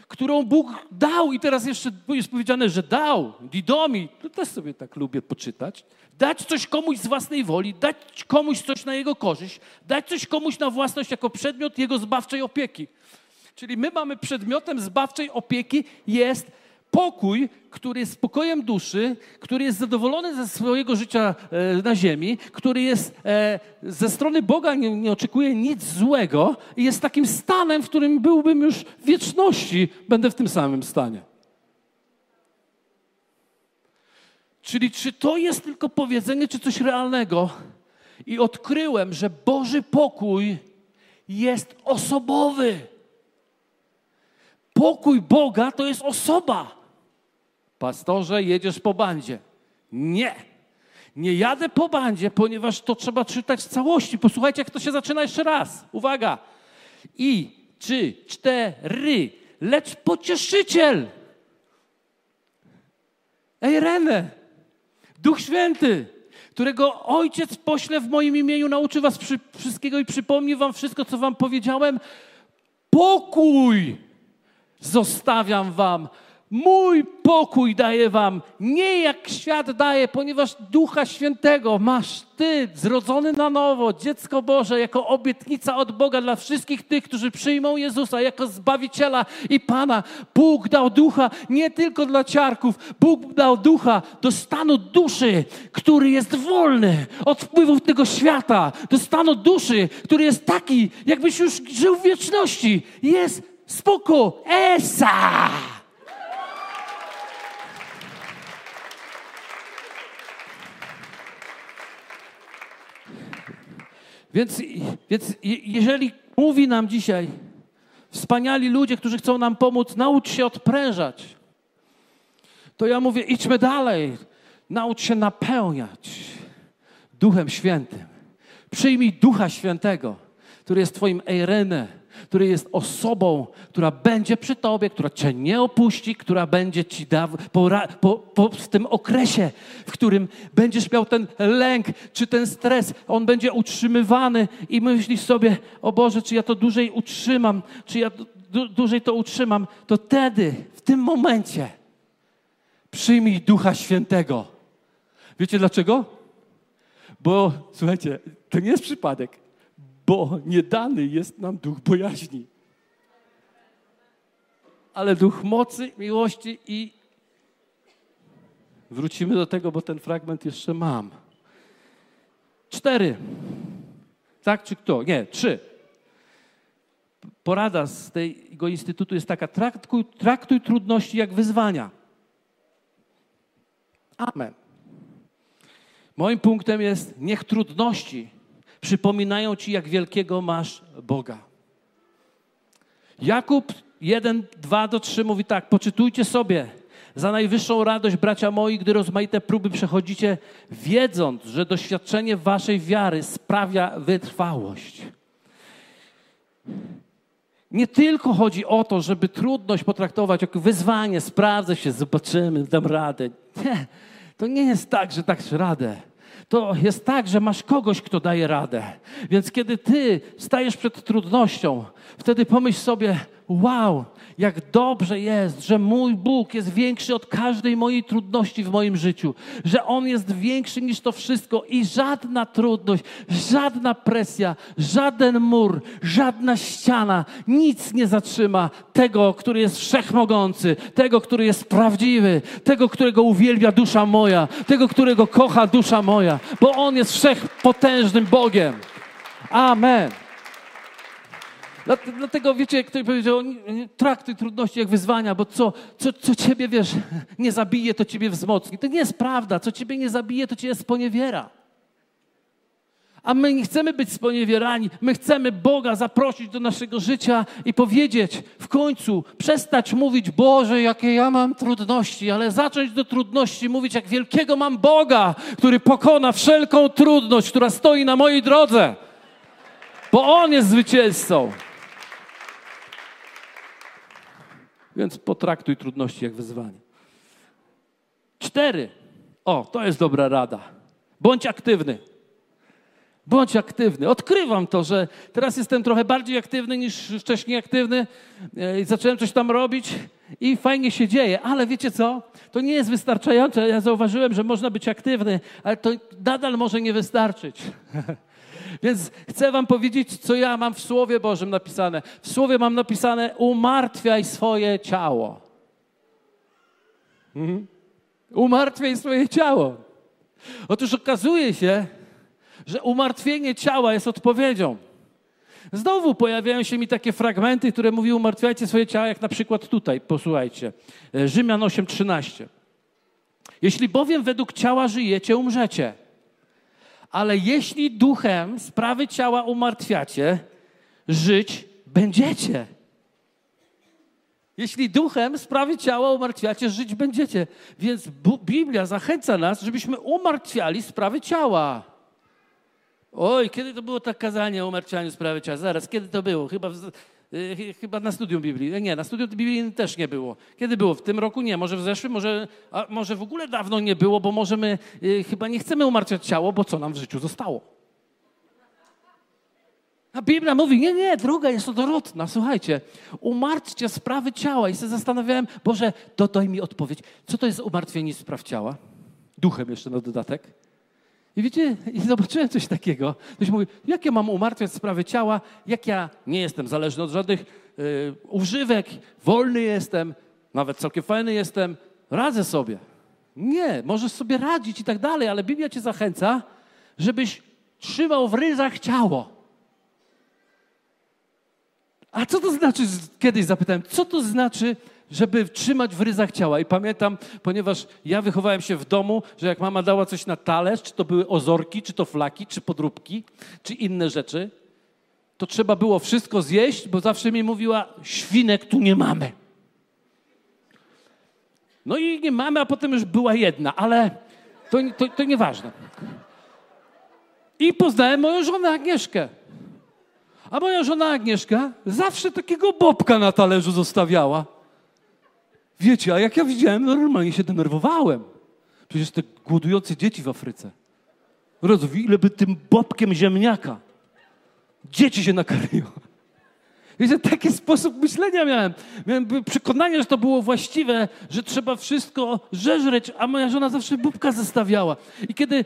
którą Bóg dał. I teraz jeszcze jest powiedziane, że dał. Didomi, to też sobie tak lubię poczytać. Dać coś komuś z własnej woli, dać komuś coś na jego korzyść, dać coś komuś na własność jako przedmiot jego zbawczej opieki. Czyli my mamy przedmiotem zbawczej opieki jest pokój, który jest spokojem duszy, który jest zadowolony ze swojego życia e, na ziemi, który jest e, ze strony Boga, nie, nie oczekuje nic złego i jest takim stanem, w którym byłbym już w wieczności, będę w tym samym stanie. Czyli czy to jest tylko powiedzenie, czy coś realnego? I odkryłem, że Boży pokój jest osobowy. Pokój Boga to jest osoba. Pastorze, jedziesz po bandzie. Nie. Nie jadę po bandzie, ponieważ to trzeba czytać w całości. Posłuchajcie, jak to się zaczyna jeszcze raz. Uwaga. I, trzy, cztery, lecz pocieszyciel. Ej, Renę, Duch Święty, którego Ojciec pośle w moim imieniu, nauczy was przy, wszystkiego i przypomni wam wszystko, co wam powiedziałem. Pokój zostawiam wam. Mój pokój daję wam, nie jak świat daje, ponieważ Ducha Świętego masz Ty, zrodzony na nowo, dziecko Boże, jako obietnica od Boga dla wszystkich tych, którzy przyjmą Jezusa jako Zbawiciela i Pana. Bóg dał Ducha nie tylko dla ciarków, Bóg dał Ducha do stanu duszy, który jest wolny od wpływów tego świata, do stanu duszy, który jest taki, jakbyś już żył w wieczności. Jest spoko, esa! Więc, więc jeżeli mówi nam dzisiaj wspaniali ludzie, którzy chcą nam pomóc, naucz się odprężać, to ja mówię, idźmy dalej. Naucz się napełniać Duchem Świętym. Przyjmij Ducha Świętego, który jest Twoim Eirene, który jest osobą, która będzie przy Tobie, która Cię nie opuści, która będzie Ci da, po, po, po, w tym okresie, w którym będziesz miał ten lęk czy ten stres, on będzie utrzymywany i myślisz sobie, o Boże, czy ja to dłużej utrzymam, czy ja dłużej to utrzymam, to wtedy, w tym momencie przyjmij Ducha Świętego. Wiecie dlaczego? Bo, słuchajcie, to nie jest przypadek bo nie dany jest nam duch bojaźni, ale duch mocy, miłości i wrócimy do tego, bo ten fragment jeszcze mam. Cztery. Tak czy kto? Nie, trzy. Porada z tego instytutu jest taka: traktuj, traktuj trudności jak wyzwania. Amen. Moim punktem jest: niech trudności przypominają ci, jak wielkiego masz Boga. Jakub 1, 2 do 3 mówi tak: Poczytujcie sobie za najwyższą radość, bracia moi, gdy rozmaite próby przechodzicie, wiedząc, że doświadczenie waszej wiary sprawia wytrwałość. Nie tylko chodzi o to, żeby trudność potraktować jako wyzwanie, sprawdzę się, zobaczymy, dam radę. Nie, to nie jest tak, że tak radę to jest tak, że masz kogoś, kto daje radę. Więc kiedy ty stajesz przed trudnością, wtedy pomyśl sobie, wow, jak dobrze jest, że mój Bóg jest większy od każdej mojej trudności w moim życiu, że On jest większy niż to wszystko i żadna trudność, żadna presja, żaden mur, żadna ściana, nic nie zatrzyma tego, który jest wszechmogący, tego, który jest prawdziwy, tego, którego uwielbia dusza moja, tego, którego kocha dusza moja, bo On jest wszechpotężnym Bogiem. Amen. Dlatego wiecie, jak ktoś powiedział, traktuj trudności jak wyzwania, bo co, co, co ciebie, wiesz, nie zabije, to ciebie wzmocni. To nie jest prawda. Co ciebie nie zabije, to cię sponiewiera. A my nie chcemy być sponiewierani. My chcemy Boga zaprosić do naszego życia i powiedzieć w końcu, przestać mówić, Boże, jakie ja mam trudności, ale zacząć do trudności mówić, jak wielkiego mam Boga, który pokona wszelką trudność, która stoi na mojej drodze. Bo On jest zwycięzcą. Więc potraktuj trudności jak wyzwanie. Cztery. O, to jest dobra rada. Bądź aktywny. Bądź aktywny. Odkrywam to, że teraz jestem trochę bardziej aktywny niż wcześniej aktywny. E, zacząłem coś tam robić i fajnie się dzieje, ale wiecie co? To nie jest wystarczające. Ja zauważyłem, że można być aktywny, ale to nadal może nie wystarczyć. Więc chcę Wam powiedzieć, co ja mam w Słowie Bożym napisane. W Słowie mam napisane: umartwiaj swoje ciało. Mhm. Umartwiaj swoje ciało. Otóż okazuje się, że umartwienie ciała jest odpowiedzią. Znowu pojawiają się mi takie fragmenty, które mówią umartwiajcie swoje ciała, jak na przykład tutaj, posłuchajcie. E, Rzymian 8:13. Jeśli bowiem według ciała żyjecie, umrzecie. Ale jeśli duchem sprawy ciała umartwiacie, żyć będziecie. Jeśli duchem sprawy ciała umartwiacie, żyć będziecie. Więc Biblia zachęca nas, żebyśmy umartwiali sprawy ciała. Oj, kiedy to było tak kazanie o umartwianiu sprawy ciała? Zaraz, kiedy to było? Chyba, w, chyba na studium Biblii. Nie, na studium Biblii też nie było. Kiedy było? W tym roku nie. Może w zeszłym, może, a może w ogóle dawno nie było, bo może my yy, chyba nie chcemy umartwiać ciało, bo co nam w życiu zostało? A Biblia mówi, nie, nie, droga jest odwrotna. Słuchajcie, umartwcie sprawy ciała. I się zastanawiałem, Boże, dodaj mi odpowiedź. Co to jest umartwienie spraw ciała? Duchem jeszcze na dodatek. I wiecie, i zobaczyłem coś takiego. Ktoś mówi, jak ja mam umartwiać sprawy ciała, jak ja nie jestem zależny od żadnych y, używek, wolny jestem, nawet całkiem fajny jestem, radzę sobie. Nie, możesz sobie radzić i tak dalej, ale Biblia cię zachęca, żebyś trzymał w ryzach ciało. A co to znaczy, kiedyś zapytałem, co to znaczy, żeby trzymać w ryzach ciała? I pamiętam, ponieważ ja wychowałem się w domu, że jak mama dała coś na talerz, czy to były ozorki, czy to flaki, czy podróbki, czy inne rzeczy, to trzeba było wszystko zjeść, bo zawsze mi mówiła, świnek tu nie mamy. No i nie mamy, a potem już była jedna, ale to, to, to nieważne. I poznałem moją żonę Agnieszkę. A moja żona Agnieszka zawsze takiego bobka na talerzu zostawiała. Wiecie, a jak ja widziałem, normalnie się denerwowałem. Przecież te głodujące dzieci w Afryce. Rozumiem, ile by tym bobkiem ziemniaka. Dzieci się nakarmiło. Wiecie, taki sposób myślenia miałem. Miałem przekonanie, że to było właściwe, że trzeba wszystko żeżreć, a moja żona zawsze bubka zostawiała. I kiedy,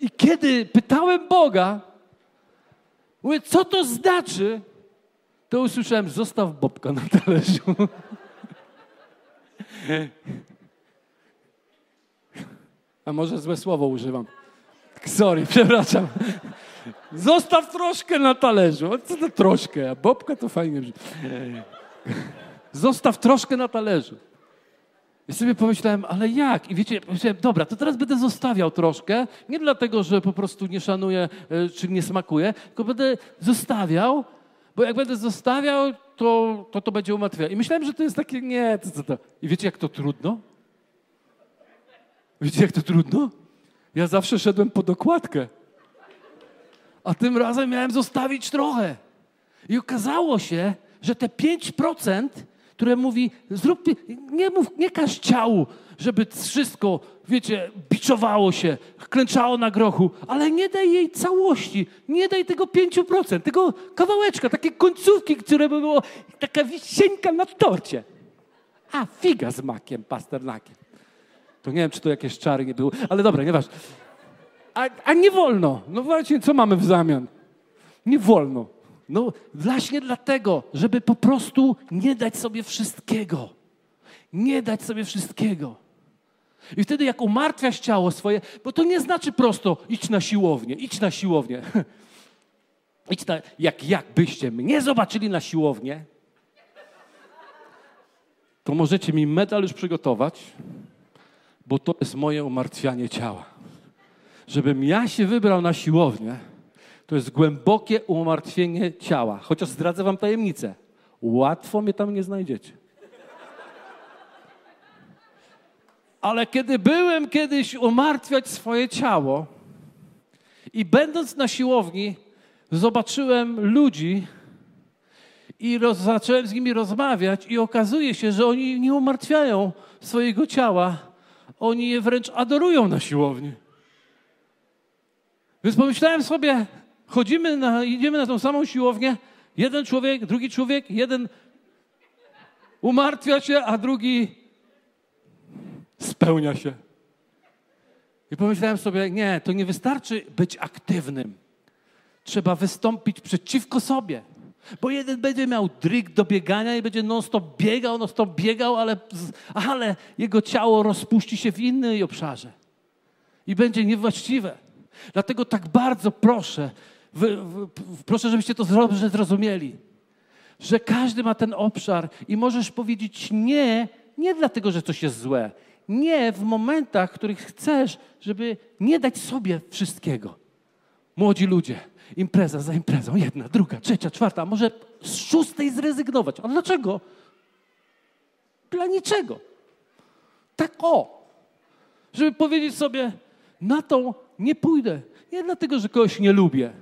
i kiedy pytałem Boga, Mówię, co to znaczy? To usłyszałem, zostaw Bobka na talerzu. A może złe słowo używam. Sorry, przepraszam. Zostaw troszkę na talerzu. Co to troszkę? A Bobka to fajnie brzmi. Zostaw troszkę na talerzu. I sobie pomyślałem, ale jak? I wiecie, pomyślałem, dobra, to teraz będę zostawiał troszkę, nie dlatego, że po prostu nie szanuję, e, czy nie smakuje, tylko będę zostawiał, bo jak będę zostawiał, to to, to będzie umartwiał. I myślałem, że to jest takie, nie, co to. I wiecie, jak to trudno? Wiecie, jak to trudno? Ja zawsze szedłem po dokładkę. A tym razem miałem zostawić trochę. I okazało się, że te 5% które mówi, zrób, nie mów, nie każ ciału, żeby wszystko, wiecie, biczowało się, klęczało na grochu, ale nie daj jej całości, nie daj tego 5%, tego kawałeczka, takiej końcówki, które by było taka wisieńka na torcie. A, figa z makiem, pasternakiem. To nie wiem, czy to jakieś czary nie było, ale dobra, nieważne. A, a nie wolno. No właśnie, co mamy w zamian? Nie wolno. No właśnie dlatego, żeby po prostu nie dać sobie wszystkiego. Nie dać sobie wszystkiego. I wtedy jak umartwiasz ciało swoje, bo to nie znaczy prosto idź na siłownię, idź na siłownię. idź na, jak, jakbyście mnie zobaczyli na siłownię, to możecie mi medal już przygotować, bo to jest moje umartwianie ciała. Żebym ja się wybrał na siłownię, to jest głębokie umartwienie ciała. Chociaż zdradzę wam tajemnicę. Łatwo mnie tam nie znajdziecie. Ale kiedy byłem kiedyś umartwiać swoje ciało i będąc na siłowni, zobaczyłem ludzi i roz, zacząłem z nimi rozmawiać i okazuje się, że oni nie umartwiają swojego ciała, oni je wręcz adorują na siłowni. Więc pomyślałem sobie, chodzimy na, idziemy na tą samą siłownię, jeden człowiek, drugi człowiek, jeden umartwia się, a drugi spełnia się. I pomyślałem sobie, nie, to nie wystarczy być aktywnym. Trzeba wystąpić przeciwko sobie. Bo jeden będzie miał dryg do biegania i będzie non-stop biegał, non-stop biegał, ale, ale jego ciało rozpuści się w innym obszarze i będzie niewłaściwe. Dlatego tak bardzo proszę, proszę, żebyście to dobrze zrozumieli, że każdy ma ten obszar i możesz powiedzieć nie, nie dlatego, że coś jest złe. Nie w momentach, w których chcesz, żeby nie dać sobie wszystkiego. Młodzi ludzie, impreza za imprezą, jedna, druga, trzecia, czwarta, może z szóstej zrezygnować. A dlaczego? Dla niczego. Tak o. Żeby powiedzieć sobie, na tą nie pójdę. Nie dlatego, że kogoś nie lubię,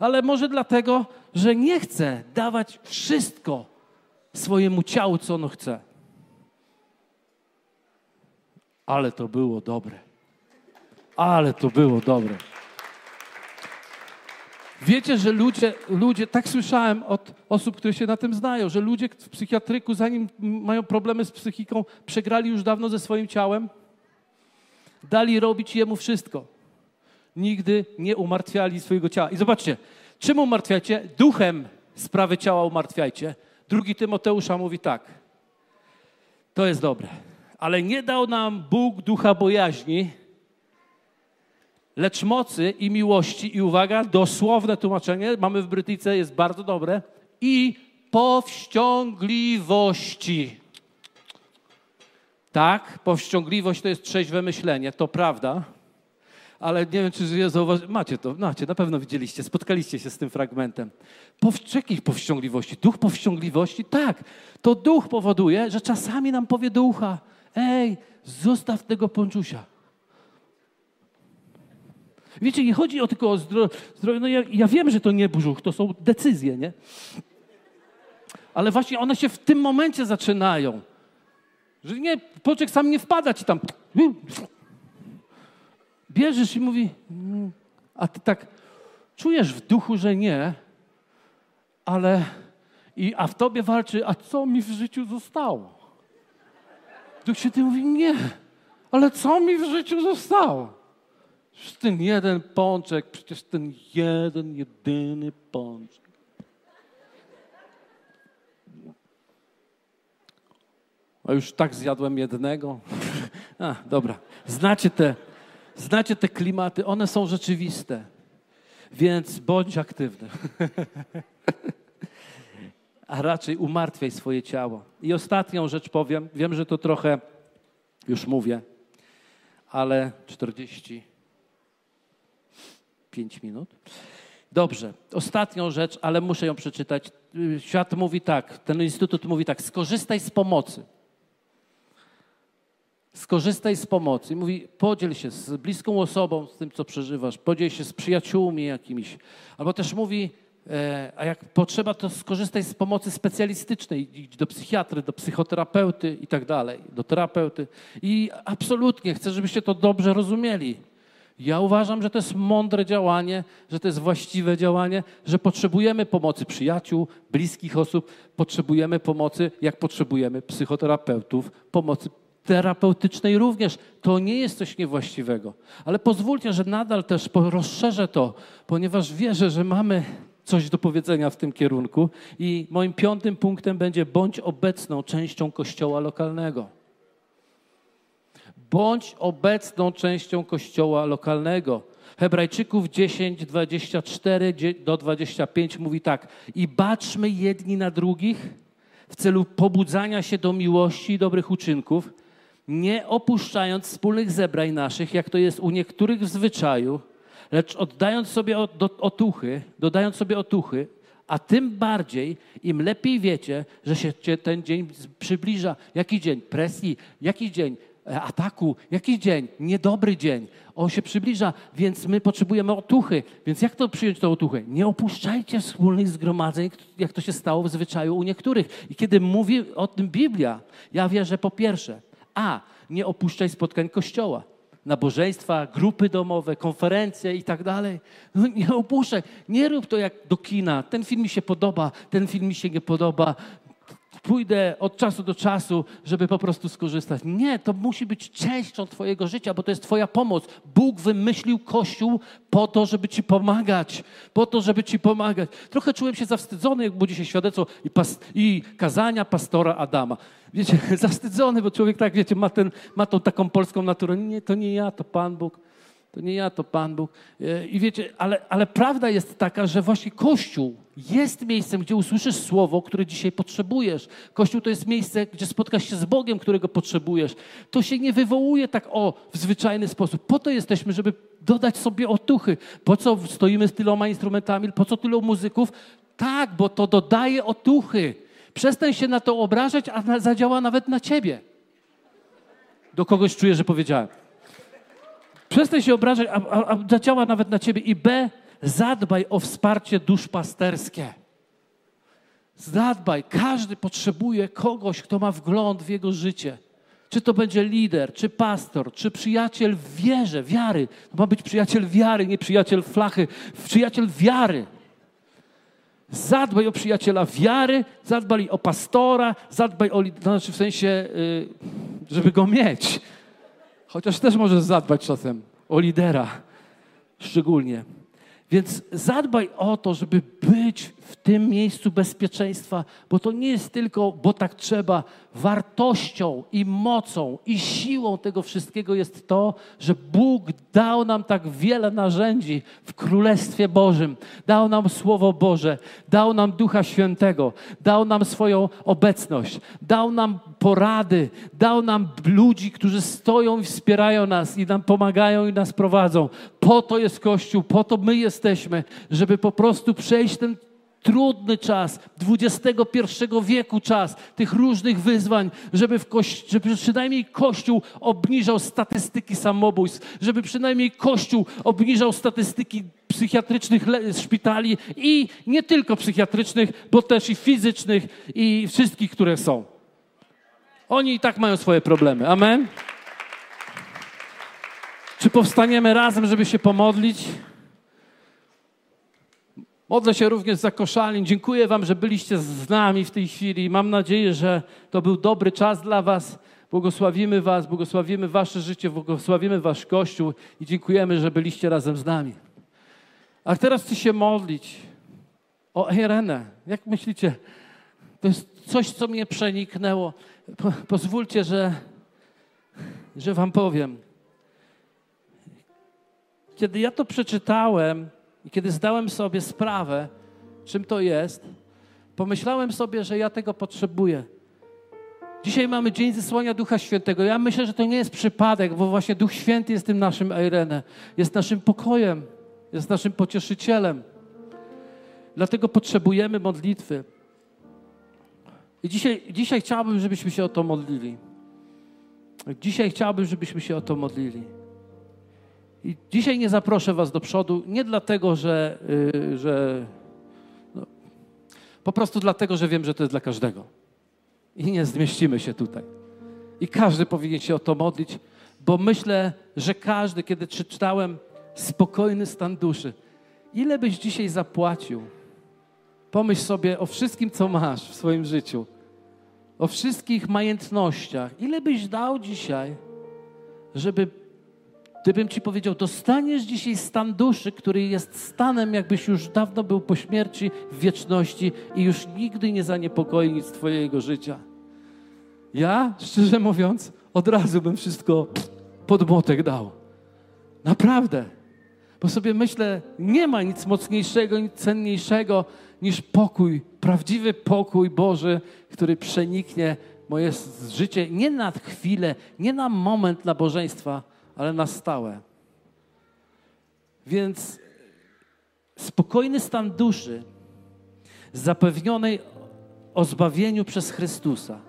ale może dlatego, że nie chcę dawać wszystko swojemu ciału, co ono chce. Ale to było dobre. Ale to było dobre. Wiecie, że ludzie, ludzie, tak słyszałem od osób, które się na tym znają, że ludzie w psychiatryku, zanim mają problemy z psychiką, przegrali już dawno ze swoim ciałem, dali robić jemu wszystko. Nigdy nie umartwiali swojego ciała. I zobaczcie, czym umartwiacie? Duchem sprawy ciała umartwiajcie. Drugi Tymoteusza mówi tak. To jest dobre. Ale nie dał nam Bóg ducha bojaźni, lecz mocy i miłości. I uwaga, dosłowne tłumaczenie, mamy w Brytyjce, jest bardzo dobre. I powściągliwości. Tak, powściągliwość to jest trzeźwe myślenie, to prawda. Ale nie wiem, czy je zauważy... Macie to, macie, na pewno widzieliście, spotkaliście się z tym fragmentem. Pow... Jakiej powściągliwości? Duch powściągliwości? Tak, to duch powoduje, że czasami nam powie do ucha, ej, zostaw tego ponczusia. Wiecie, nie chodzi o tylko o zdrowie. No ja, ja wiem, że to nie brzuch, to są decyzje, nie? Ale właśnie one się w tym momencie zaczynają. Że nie, poczek sam nie wpada ci tam. Bierzesz i mówi, a ty tak czujesz w duchu, że nie, ale i, a w tobie walczy, a co mi w życiu zostało? Duch się ty mówi, nie, ale co mi w życiu zostało? Przecież ten jeden pączek, przecież ten jeden, jedyny pączek. A już tak zjadłem jednego. A, dobra. Znacie te, znacie te klimaty, one są rzeczywiste. Więc bądź aktywny. A raczej umartwiaj swoje ciało. I ostatnią rzecz powiem. Wiem, że to trochę już mówię, ale 45 minut. Dobrze, ostatnią rzecz, ale muszę ją przeczytać. Świat mówi tak, ten instytut mówi tak: skorzystaj z pomocy. Skorzystaj z pomocy. Mówi, podziel się z bliską osobą, z tym, co przeżywasz, podziel się z przyjaciółmi jakimiś. Albo też mówi, e, a jak potrzeba, to skorzystaj z pomocy specjalistycznej. Idź do psychiatry, do psychoterapeuty i tak dalej, do terapeuty. I absolutnie chcę, żebyście to dobrze rozumieli. Ja uważam, że to jest mądre działanie, że to jest właściwe działanie, że potrzebujemy pomocy przyjaciół, bliskich osób, potrzebujemy pomocy, jak potrzebujemy psychoterapeutów, pomocy terapeutycznej również. To nie jest coś niewłaściwego. Ale pozwólcie, że nadal też rozszerzę to, ponieważ wierzę, że mamy coś do powiedzenia w tym kierunku. I moim piątym punktem będzie bądź obecną częścią kościoła lokalnego. Bądź obecną częścią kościoła lokalnego. Hebrajczyków 10, 24 do 25 mówi tak. I baczmy jedni na drugich w celu pobudzania się do miłości i dobrych uczynków, nie opuszczając wspólnych zebrań naszych, jak to jest u niektórych w zwyczaju, lecz oddając sobie otuchy, dodając sobie otuchy, a tym bardziej, im lepiej wiecie, że się ten dzień przybliża. Jaki dzień? Presji, jaki dzień? E, ataku, jaki dzień? Niedobry dzień. On się przybliża, więc my potrzebujemy otuchy. Więc jak to przyjąć tę otuchę? Nie opuszczajcie wspólnych zgromadzeń, jak to się stało w zwyczaju u niektórych. I kiedy mówi o tym Biblia, ja wierzę po pierwsze, a. Nie opuszczaj spotkań kościoła. Nabożeństwa, grupy domowe, konferencje i tak dalej. No nie opuszczaj. Nie rób to jak do kina. Ten film mi się podoba, ten film mi się nie podoba. Pójdę od czasu do czasu, żeby po prostu skorzystać. Nie, to musi być częścią Twojego życia, bo to jest Twoja pomoc. Bóg wymyślił Kościół po to, żeby Ci pomagać. Po to, żeby Ci pomagać. Trochę czułem się zawstydzony, jak było dzisiaj świadectwo i, pas, i kazania pastora Adama. Wiecie, zawstydzony, bo człowiek tak, wiecie, ma, ten, ma tą taką polską naturę. Nie, to nie ja, to Pan Bóg. To nie ja, to Pan Bóg. E, I wiecie, ale, ale prawda jest taka, że właśnie Kościół jest miejscem, gdzie usłyszysz słowo, które dzisiaj potrzebujesz. Kościół to jest miejsce, gdzie spotkasz się z Bogiem, którego potrzebujesz. To się nie wywołuje tak o w zwyczajny sposób. Po to jesteśmy, żeby dodać sobie otuchy. Po co stoimy z tyloma instrumentami? Po co tylu muzyków? Tak, bo to dodaje otuchy. Przestań się na to obrażać, a zadziała nawet na ciebie. Do kogoś czuję, że powiedziałem. Przestań się obrażać, a, a, a nawet na ciebie. I B, zadbaj o wsparcie duszpasterskie. Zadbaj. Każdy potrzebuje kogoś, kto ma wgląd w jego życie. Czy to będzie lider, czy pastor, czy przyjaciel w wierze, wiary. To ma być przyjaciel wiary, nie przyjaciel flachy. Przyjaciel wiary. Zadbaj o przyjaciela wiary, zadbaj o pastora, zadbaj o, znaczy w sensie, y, żeby go mieć. Chociaż też możesz zadbać czasem o lidera, szczególnie. Więc zadbaj o to, żeby być w tym miejscu bezpieczeństwa, bo to nie jest tylko, bo tak trzeba. Wartością i mocą i siłą tego wszystkiego jest to, że Bóg dał nam tak wiele narzędzi w Królestwie Bożym. Dał nam Słowo Boże, dał nam Ducha Świętego, dał nam swoją obecność, dał nam porady, dał nam ludzi, którzy stoją i wspierają nas i nam pomagają i nas prowadzą. Po to jest Kościół, po to my jesteśmy, żeby po prostu przejść ten trudny czas, XXI wieku czas, tych różnych wyzwań, żeby, w kości- żeby przynajmniej Kościół obniżał statystyki samobójstw, żeby przynajmniej Kościół obniżał statystyki psychiatrycznych szpitali i nie tylko psychiatrycznych, bo też i fizycznych i wszystkich, które są. Oni i tak mają swoje problemy. Amen. Czy powstaniemy razem, żeby się pomodlić? Modlę się również za koszalin. Dziękuję Wam, że byliście z nami w tej chwili. Mam nadzieję, że to był dobry czas dla Was. Błogosławimy Was, błogosławimy Wasze życie, błogosławimy Wasz Kościół i dziękujemy, że byliście razem z nami. A teraz chcę się modlić o Irenę. Jak myślicie? To jest coś, co mnie przeniknęło. Po, pozwólcie, że, że Wam powiem. Kiedy ja to przeczytałem, i kiedy zdałem sobie sprawę, czym to jest, pomyślałem sobie, że ja tego potrzebuję. Dzisiaj mamy Dzień Zesłania Ducha Świętego. Ja myślę, że to nie jest przypadek, bo właśnie Duch Święty jest tym naszym Eirene, jest naszym pokojem, jest naszym pocieszycielem. Dlatego potrzebujemy modlitwy. I dzisiaj, dzisiaj chciałbym, żebyśmy się o to modlili. Dzisiaj chciałbym, żebyśmy się o to modlili. I dzisiaj nie zaproszę Was do przodu, nie dlatego, że, yy, że no, po prostu dlatego, że wiem, że to jest dla każdego. I nie zmieścimy się tutaj. I każdy powinien się o to modlić, bo myślę, że każdy, kiedy czytałem spokojny stan duszy, ile byś dzisiaj zapłacił? Pomyśl sobie o wszystkim, co masz w swoim życiu, o wszystkich majątnościach. Ile byś dał dzisiaj, żeby Gdybym ci powiedział, dostaniesz dzisiaj stan duszy, który jest stanem, jakbyś już dawno był po śmierci w wieczności i już nigdy nie zaniepokoi nic Twojego życia. Ja, szczerze mówiąc, od razu bym wszystko pod młotek dał. Naprawdę. Bo sobie myślę, nie ma nic mocniejszego, nic cenniejszego niż pokój, prawdziwy pokój Boży, który przeniknie moje życie nie na chwilę, nie na moment nabożeństwa, ale na stałe. Więc spokojny stan duszy zapewnionej o zbawieniu przez Chrystusa.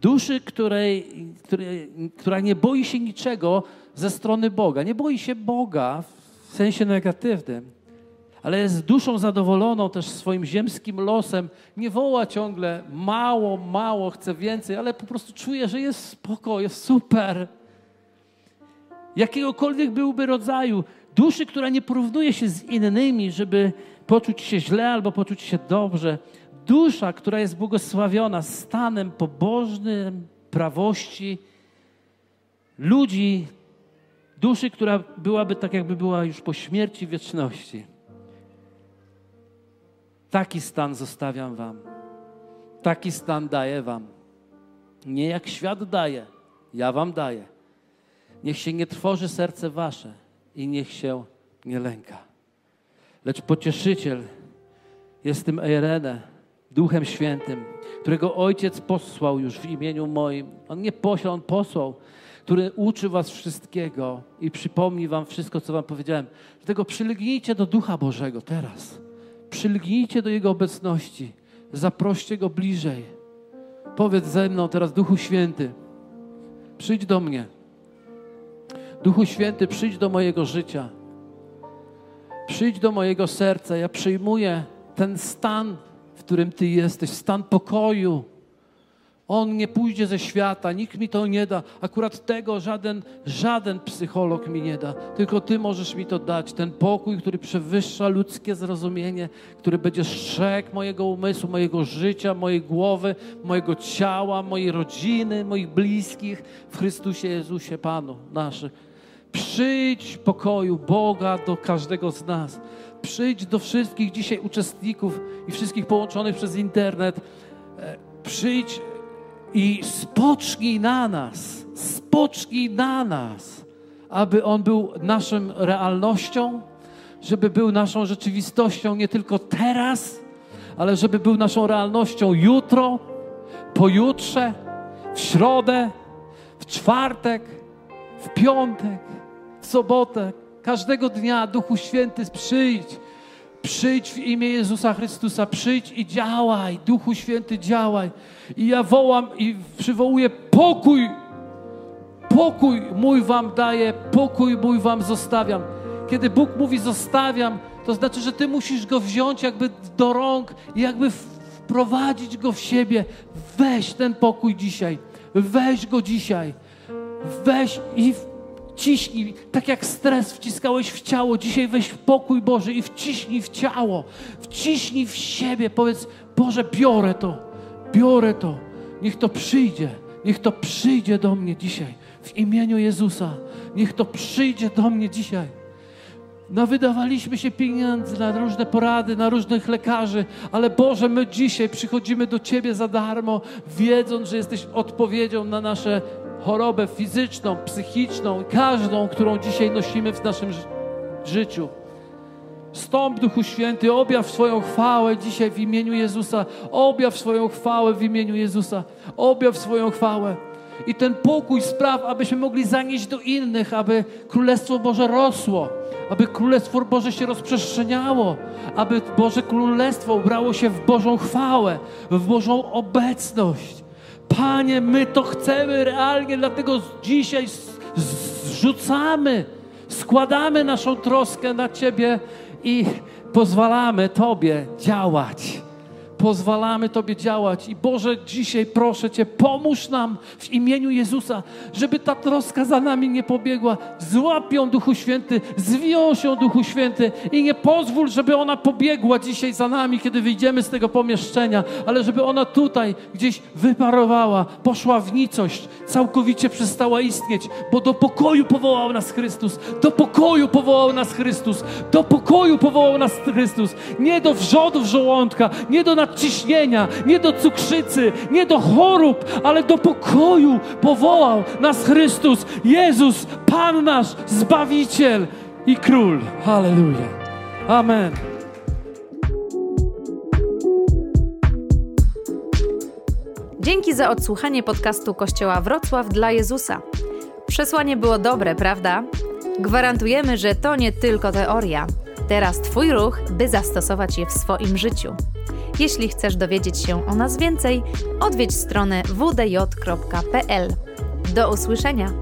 Duszy, której, której, która nie boi się niczego ze strony Boga. Nie boi się Boga w sensie negatywnym, ale jest duszą zadowoloną też swoim ziemskim losem. Nie woła ciągle mało, mało, chce więcej, ale po prostu czuje, że jest spoko, jest super jakiegokolwiek byłby rodzaju, duszy, która nie porównuje się z innymi, żeby poczuć się źle albo poczuć się dobrze, Dusza, która jest błogosławiona stanem pobożnym, prawości, ludzi, duszy, która byłaby tak, jakby była już po śmierci wieczności. Taki stan zostawiam Wam. Taki stan daję Wam. Nie jak świat daje, ja Wam daję. Niech się nie trwoży serce Wasze i niech się nie lęka. Lecz pocieszyciel jest tym Eirene, Duchem Świętym, którego Ojciec posłał już w imieniu moim. On nie posłał, On posłał, który uczy was wszystkiego i przypomni wam wszystko, co wam powiedziałem. Dlatego przylgnijcie do Ducha Bożego teraz. Przylgnijcie do Jego obecności. Zaproście Go bliżej. Powiedz ze mną teraz, Duchu Święty, przyjdź do mnie. Duchu Święty, przyjdź do mojego życia. Przyjdź do mojego serca. Ja przyjmuję ten stan, w którym Ty jesteś, stan pokoju. On nie pójdzie ze świata, nikt mi to nie da. Akurat tego żaden, żaden psycholog mi nie da. Tylko Ty możesz mi to dać. Ten pokój, który przewyższa ludzkie zrozumienie, który będzie strzegł mojego umysłu, mojego życia, mojej głowy, mojego ciała, mojej rodziny, moich bliskich w Chrystusie Jezusie, Panu naszych. Przyjdź pokoju Boga do każdego z nas. Przyjdź do wszystkich dzisiaj uczestników i wszystkich połączonych przez internet. E, przyjdź i spocznij na nas, spocznij na nas, aby On był naszą realnością, żeby był naszą rzeczywistością nie tylko teraz, ale żeby był naszą realnością jutro, pojutrze, w środę, w czwartek, w piątek, sobotę, każdego dnia, Duchu Święty, przyjdź. Przyjdź w imię Jezusa Chrystusa, przyjdź i działaj, Duchu Święty, działaj. I ja wołam i przywołuję pokój. Pokój mój wam daję, pokój mój wam zostawiam. Kiedy Bóg mówi zostawiam, to znaczy, że ty musisz go wziąć jakby do rąk i jakby wprowadzić go w siebie. Weź ten pokój dzisiaj. Weź go dzisiaj. Weź i Ciśnij, tak jak stres wciskałeś w ciało, dzisiaj weź w pokój Boży i wciśnij w ciało, wciśnij w siebie. Powiedz, Boże, biorę to, biorę to. Niech to przyjdzie, niech to przyjdzie do mnie dzisiaj. W imieniu Jezusa, niech to przyjdzie do mnie dzisiaj. No, wydawaliśmy się pieniędzy na różne porady, na różnych lekarzy, ale Boże, my dzisiaj przychodzimy do Ciebie za darmo, wiedząc, że jesteś odpowiedzią na nasze chorobę fizyczną, psychiczną, każdą, którą dzisiaj nosimy w naszym życiu. Stąp, Duchu Święty, objaw swoją chwałę dzisiaj w imieniu Jezusa. Objaw swoją chwałę w imieniu Jezusa. Objaw swoją chwałę. I ten pokój spraw, abyśmy mogli zanieść do innych, aby Królestwo Boże rosło, aby Królestwo Boże się rozprzestrzeniało, aby Boże Królestwo ubrało się w Bożą chwałę, w Bożą obecność. Panie, my to chcemy realnie, dlatego dzisiaj zrzucamy, składamy naszą troskę na Ciebie i pozwalamy Tobie działać pozwalamy Tobie działać. I Boże, dzisiaj proszę Cię, pomóż nam w imieniu Jezusa, żeby ta troska za nami nie pobiegła. Złap ją, Duchu Święty, zwiąż ją, Duchu Święty i nie pozwól, żeby ona pobiegła dzisiaj za nami, kiedy wyjdziemy z tego pomieszczenia, ale żeby ona tutaj gdzieś wyparowała, poszła w nicość, całkowicie przestała istnieć, bo do pokoju powołał nas Chrystus, do pokoju powołał nas Chrystus, do pokoju powołał nas Chrystus, nie do wrzodów żołądka, nie do nadciśnienia, nie do cukrzycy, nie do chorób, ale do pokoju powołał nas Chrystus, Jezus, Pan nasz, Zbawiciel i Król. Halleluja. Amen. Dzięki za odsłuchanie podcastu Kościoła Wrocław dla Jezusa. Przesłanie było dobre, prawda? Gwarantujemy, że to nie tylko teoria. Teraz Twój ruch, by zastosować je w swoim życiu. Jeśli chcesz dowiedzieć się o nas więcej, odwiedź stronę wdj.pl. Do usłyszenia!